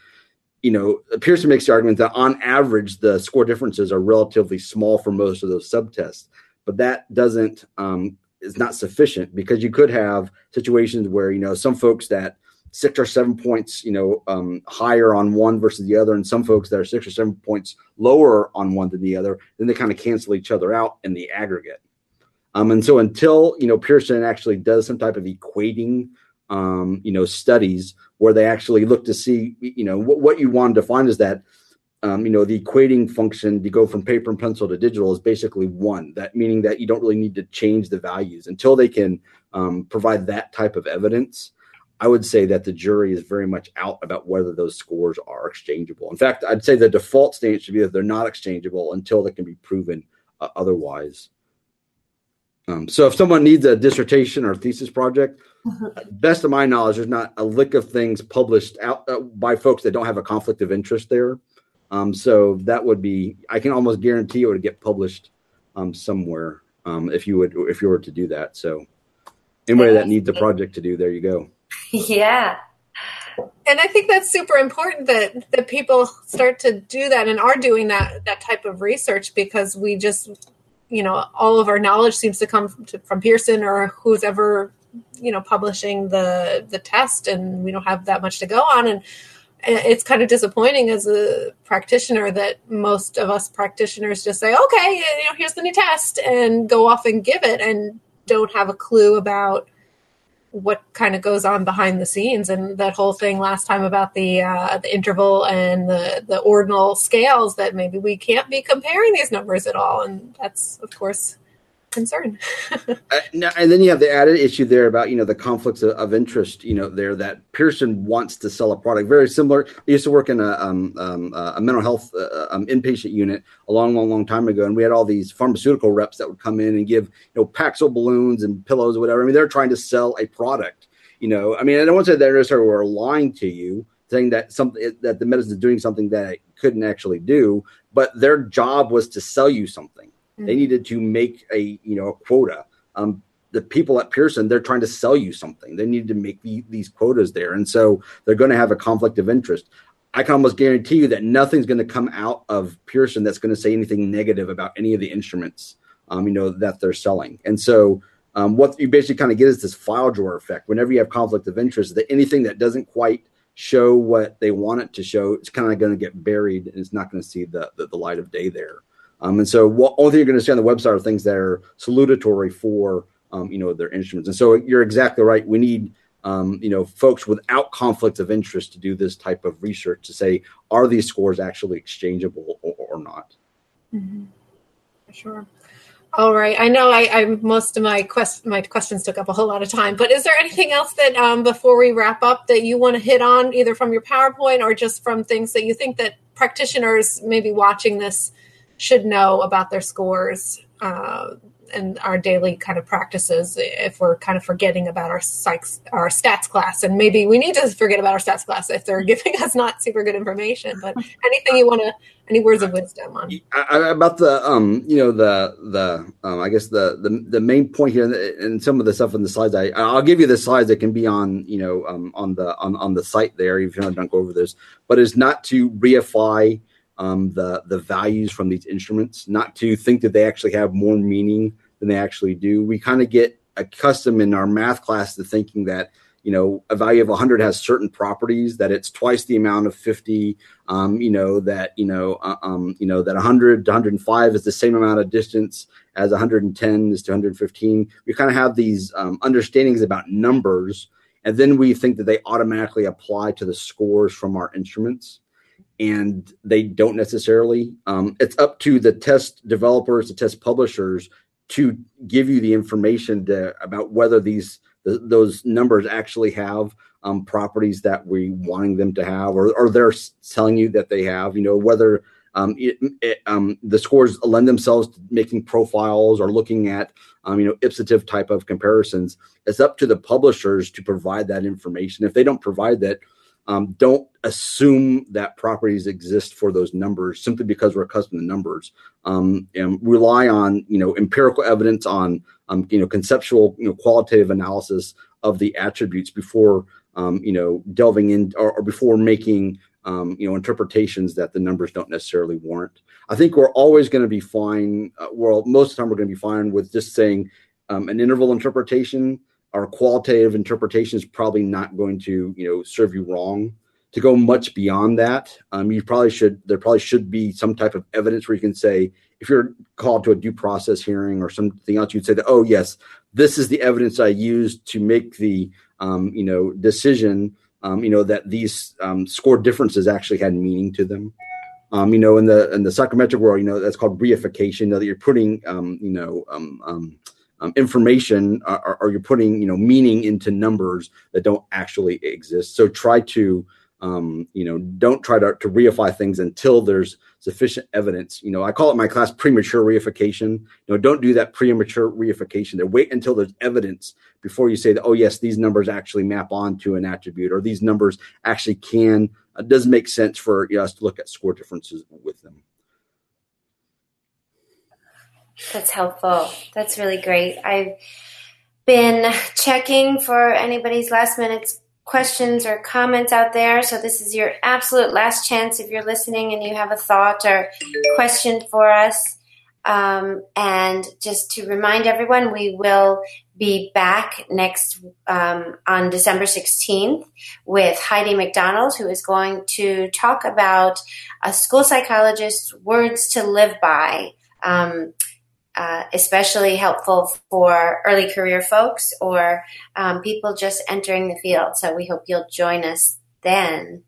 You know, Pearson makes the argument that on average the score differences are relatively small for most of those subtests, but that doesn't um, is not sufficient because you could have situations where you know some folks that six or seven points you know um, higher on one versus the other and some folks that are six or seven points lower on one than the other then they kind of cancel each other out in the aggregate um, and so until you know pearson actually does some type of equating um, you know studies where they actually look to see you know what, what you want to find is that um, you know the equating function to go from paper and pencil to digital is basically one. That meaning that you don't really need to change the values. Until they can um, provide that type of evidence i would say that the jury is very much out about whether those scores are exchangeable. In fact i'd say the default stance should be that they're not exchangeable until they can be proven uh, otherwise um, so if someone needs a dissertation or thesis project best of my knowledge there's not a lick of things published out uh, by folks that don't have a conflict of interest there um, so that would be, I can almost guarantee it would get published um, somewhere um, if you would, if you were to do that. So anybody that needs a project to do, there you go. Yeah. And I think that's super important that that people start to do that and are doing that that type of research because we just, you know, all of our knowledge seems to come from, from Pearson or who's ever, you know, publishing the the test, and we don't have that much to go on. And it's kind of disappointing as a practitioner that most of us practitioners just say, okay, you know, here's the new test and go off and give it and don't have a clue about what kind of goes on behind the scenes and that whole thing last time about the uh, the interval and the the ordinal scales that maybe we can't be comparing these numbers at all. And that's of course concern. uh, and then you have the added issue there about you know the conflicts of, of, interest. You know there that Pearson wants to sell a product very similar. I used to work in a um, um, a mental health uh, um, inpatient unit a long, long, long time ago, and we had all these pharmaceutical reps that would come in and give you know Paxil balloons and pillows or whatever. I mean they're trying to sell a product. You know, I mean I don't want to say they're necessarily were lying to you, saying that something that the medicine is doing something that it couldn't actually do, but their job was to sell you something Mm-hmm. They needed to make a you know a quota. Um, the people at Pearson, they're trying to sell you something. They need to make the, these quotas there, and so they're going to have a conflict of interest. I can almost guarantee you that nothing's going to come out of Pearson that's going to say anything negative about any of the instruments, um, you know, that they're selling. And so, um, what you basically kind of get is this file drawer effect. Whenever you have conflict of interest, that anything that doesn't quite show what they want it to show, it's kind of going to get buried, and it's not going to see the, the, the light of day there. Um, and so, what only thing you're going to see on the website are things that are salutatory for um, you know their instruments. And so, you're exactly right. We need um, you know folks without conflicts of interest to do this type of research to say are these scores actually exchangeable or, or not. Mm-hmm. Sure. All right. I know I, I most of my quest my questions took up a whole lot of time, but is there anything else that um, before we wrap up that you want to hit on, either from your PowerPoint or just from things that you think that practitioners maybe watching this should know about their scores uh, and our daily kind of practices if we're kind of forgetting about our psychs, our stats class. And maybe we need to forget about our stats class if they're giving us not super good information. But anything you want to, any words of wisdom on about the um, you know the the um, I guess the the the main point here and some of the stuff in the slides. I I'll give you the slides that can be on you know um, on the on on the site there if you don't go over this, but is not to reify um, the the values from these instruments, not to think that they actually have more meaning than they actually do. We kind of get accustomed in our math class to thinking that you know a value of 100 has certain properties that it's twice the amount of 50 um, you know that you know uh, um, you know that 100 to 105 is the same amount of distance as 110 is to 115 we kind of have these um, understandings about numbers and then we think that they automatically apply to the scores from our instruments and they don't necessarily. Um, it's up to the test developers, the test publishers to give you the information to, about whether these the, those numbers actually have um, properties that we wanting them to have, or, or they're telling you that they have. You know whether um, it, it, um, the scores lend themselves to making profiles or looking at um, you know ipsative type of comparisons. It's up to the publishers to provide that information. If they don't provide that, um, don't assume that properties exist for those numbers simply because we're accustomed to numbers. Um, and rely on you know empirical evidence on um, you know conceptual you know qualitative analysis of the attributes before um, you know delving in or, or before making um, you know interpretations that the numbers don't necessarily warrant. I think we're always going to be fine. Uh, well, most of the time we're going to be fine with just saying um, an interval interpretation or qualitative interpretation is probably not going to you know serve you wrong. To go much beyond that um, you probably should there probably should be some type of evidence where you can say if you're called to a due process hearing or something else you'd say that oh yes this is the evidence i used to make the um, you know decision um, you know that these um, score differences actually had meaning to them. Um, you know in the in the psychometric world you know that's called reification you know, that you're putting um, you know um, information or, you're putting you know meaning into numbers that don't actually exist? So try to um, you know don't try to, to reify things until there's sufficient evidence. You know i call it my class premature reification. You know don't do that premature reification there. Wait until there's evidence before you say that oh yes these numbers actually map onto an attribute or these numbers actually can uh, does make sense for you know, us to look at score differences with them that's helpful. That's really great. I've been checking for anybody's last minute questions or comments out there. So this is your absolute last chance if you're listening and you have a thought or question for us. Um, and just to remind everyone, we will be back next um, on December 16th with Heidi McDonald, who is going to talk about a school psychologist's words to live by. Um, uh, especially helpful for early career folks or um, people just entering the field. So we hope you'll join us then.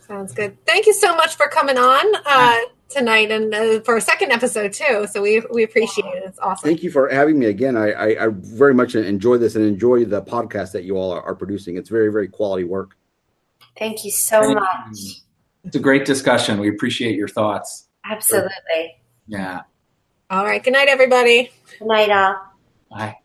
Sounds good. Thank you so much for coming on uh, tonight and uh, for a second episode too. So we we appreciate it. It's awesome. Thank you for having me again. I, I, I very much enjoy this and enjoy the podcast that you all are, are producing. It's very very quality work. Thank you so Thank much. You. It's a great discussion. We appreciate your thoughts. Absolutely. Yeah. All right. Good night, everybody. Good night, all. Bye.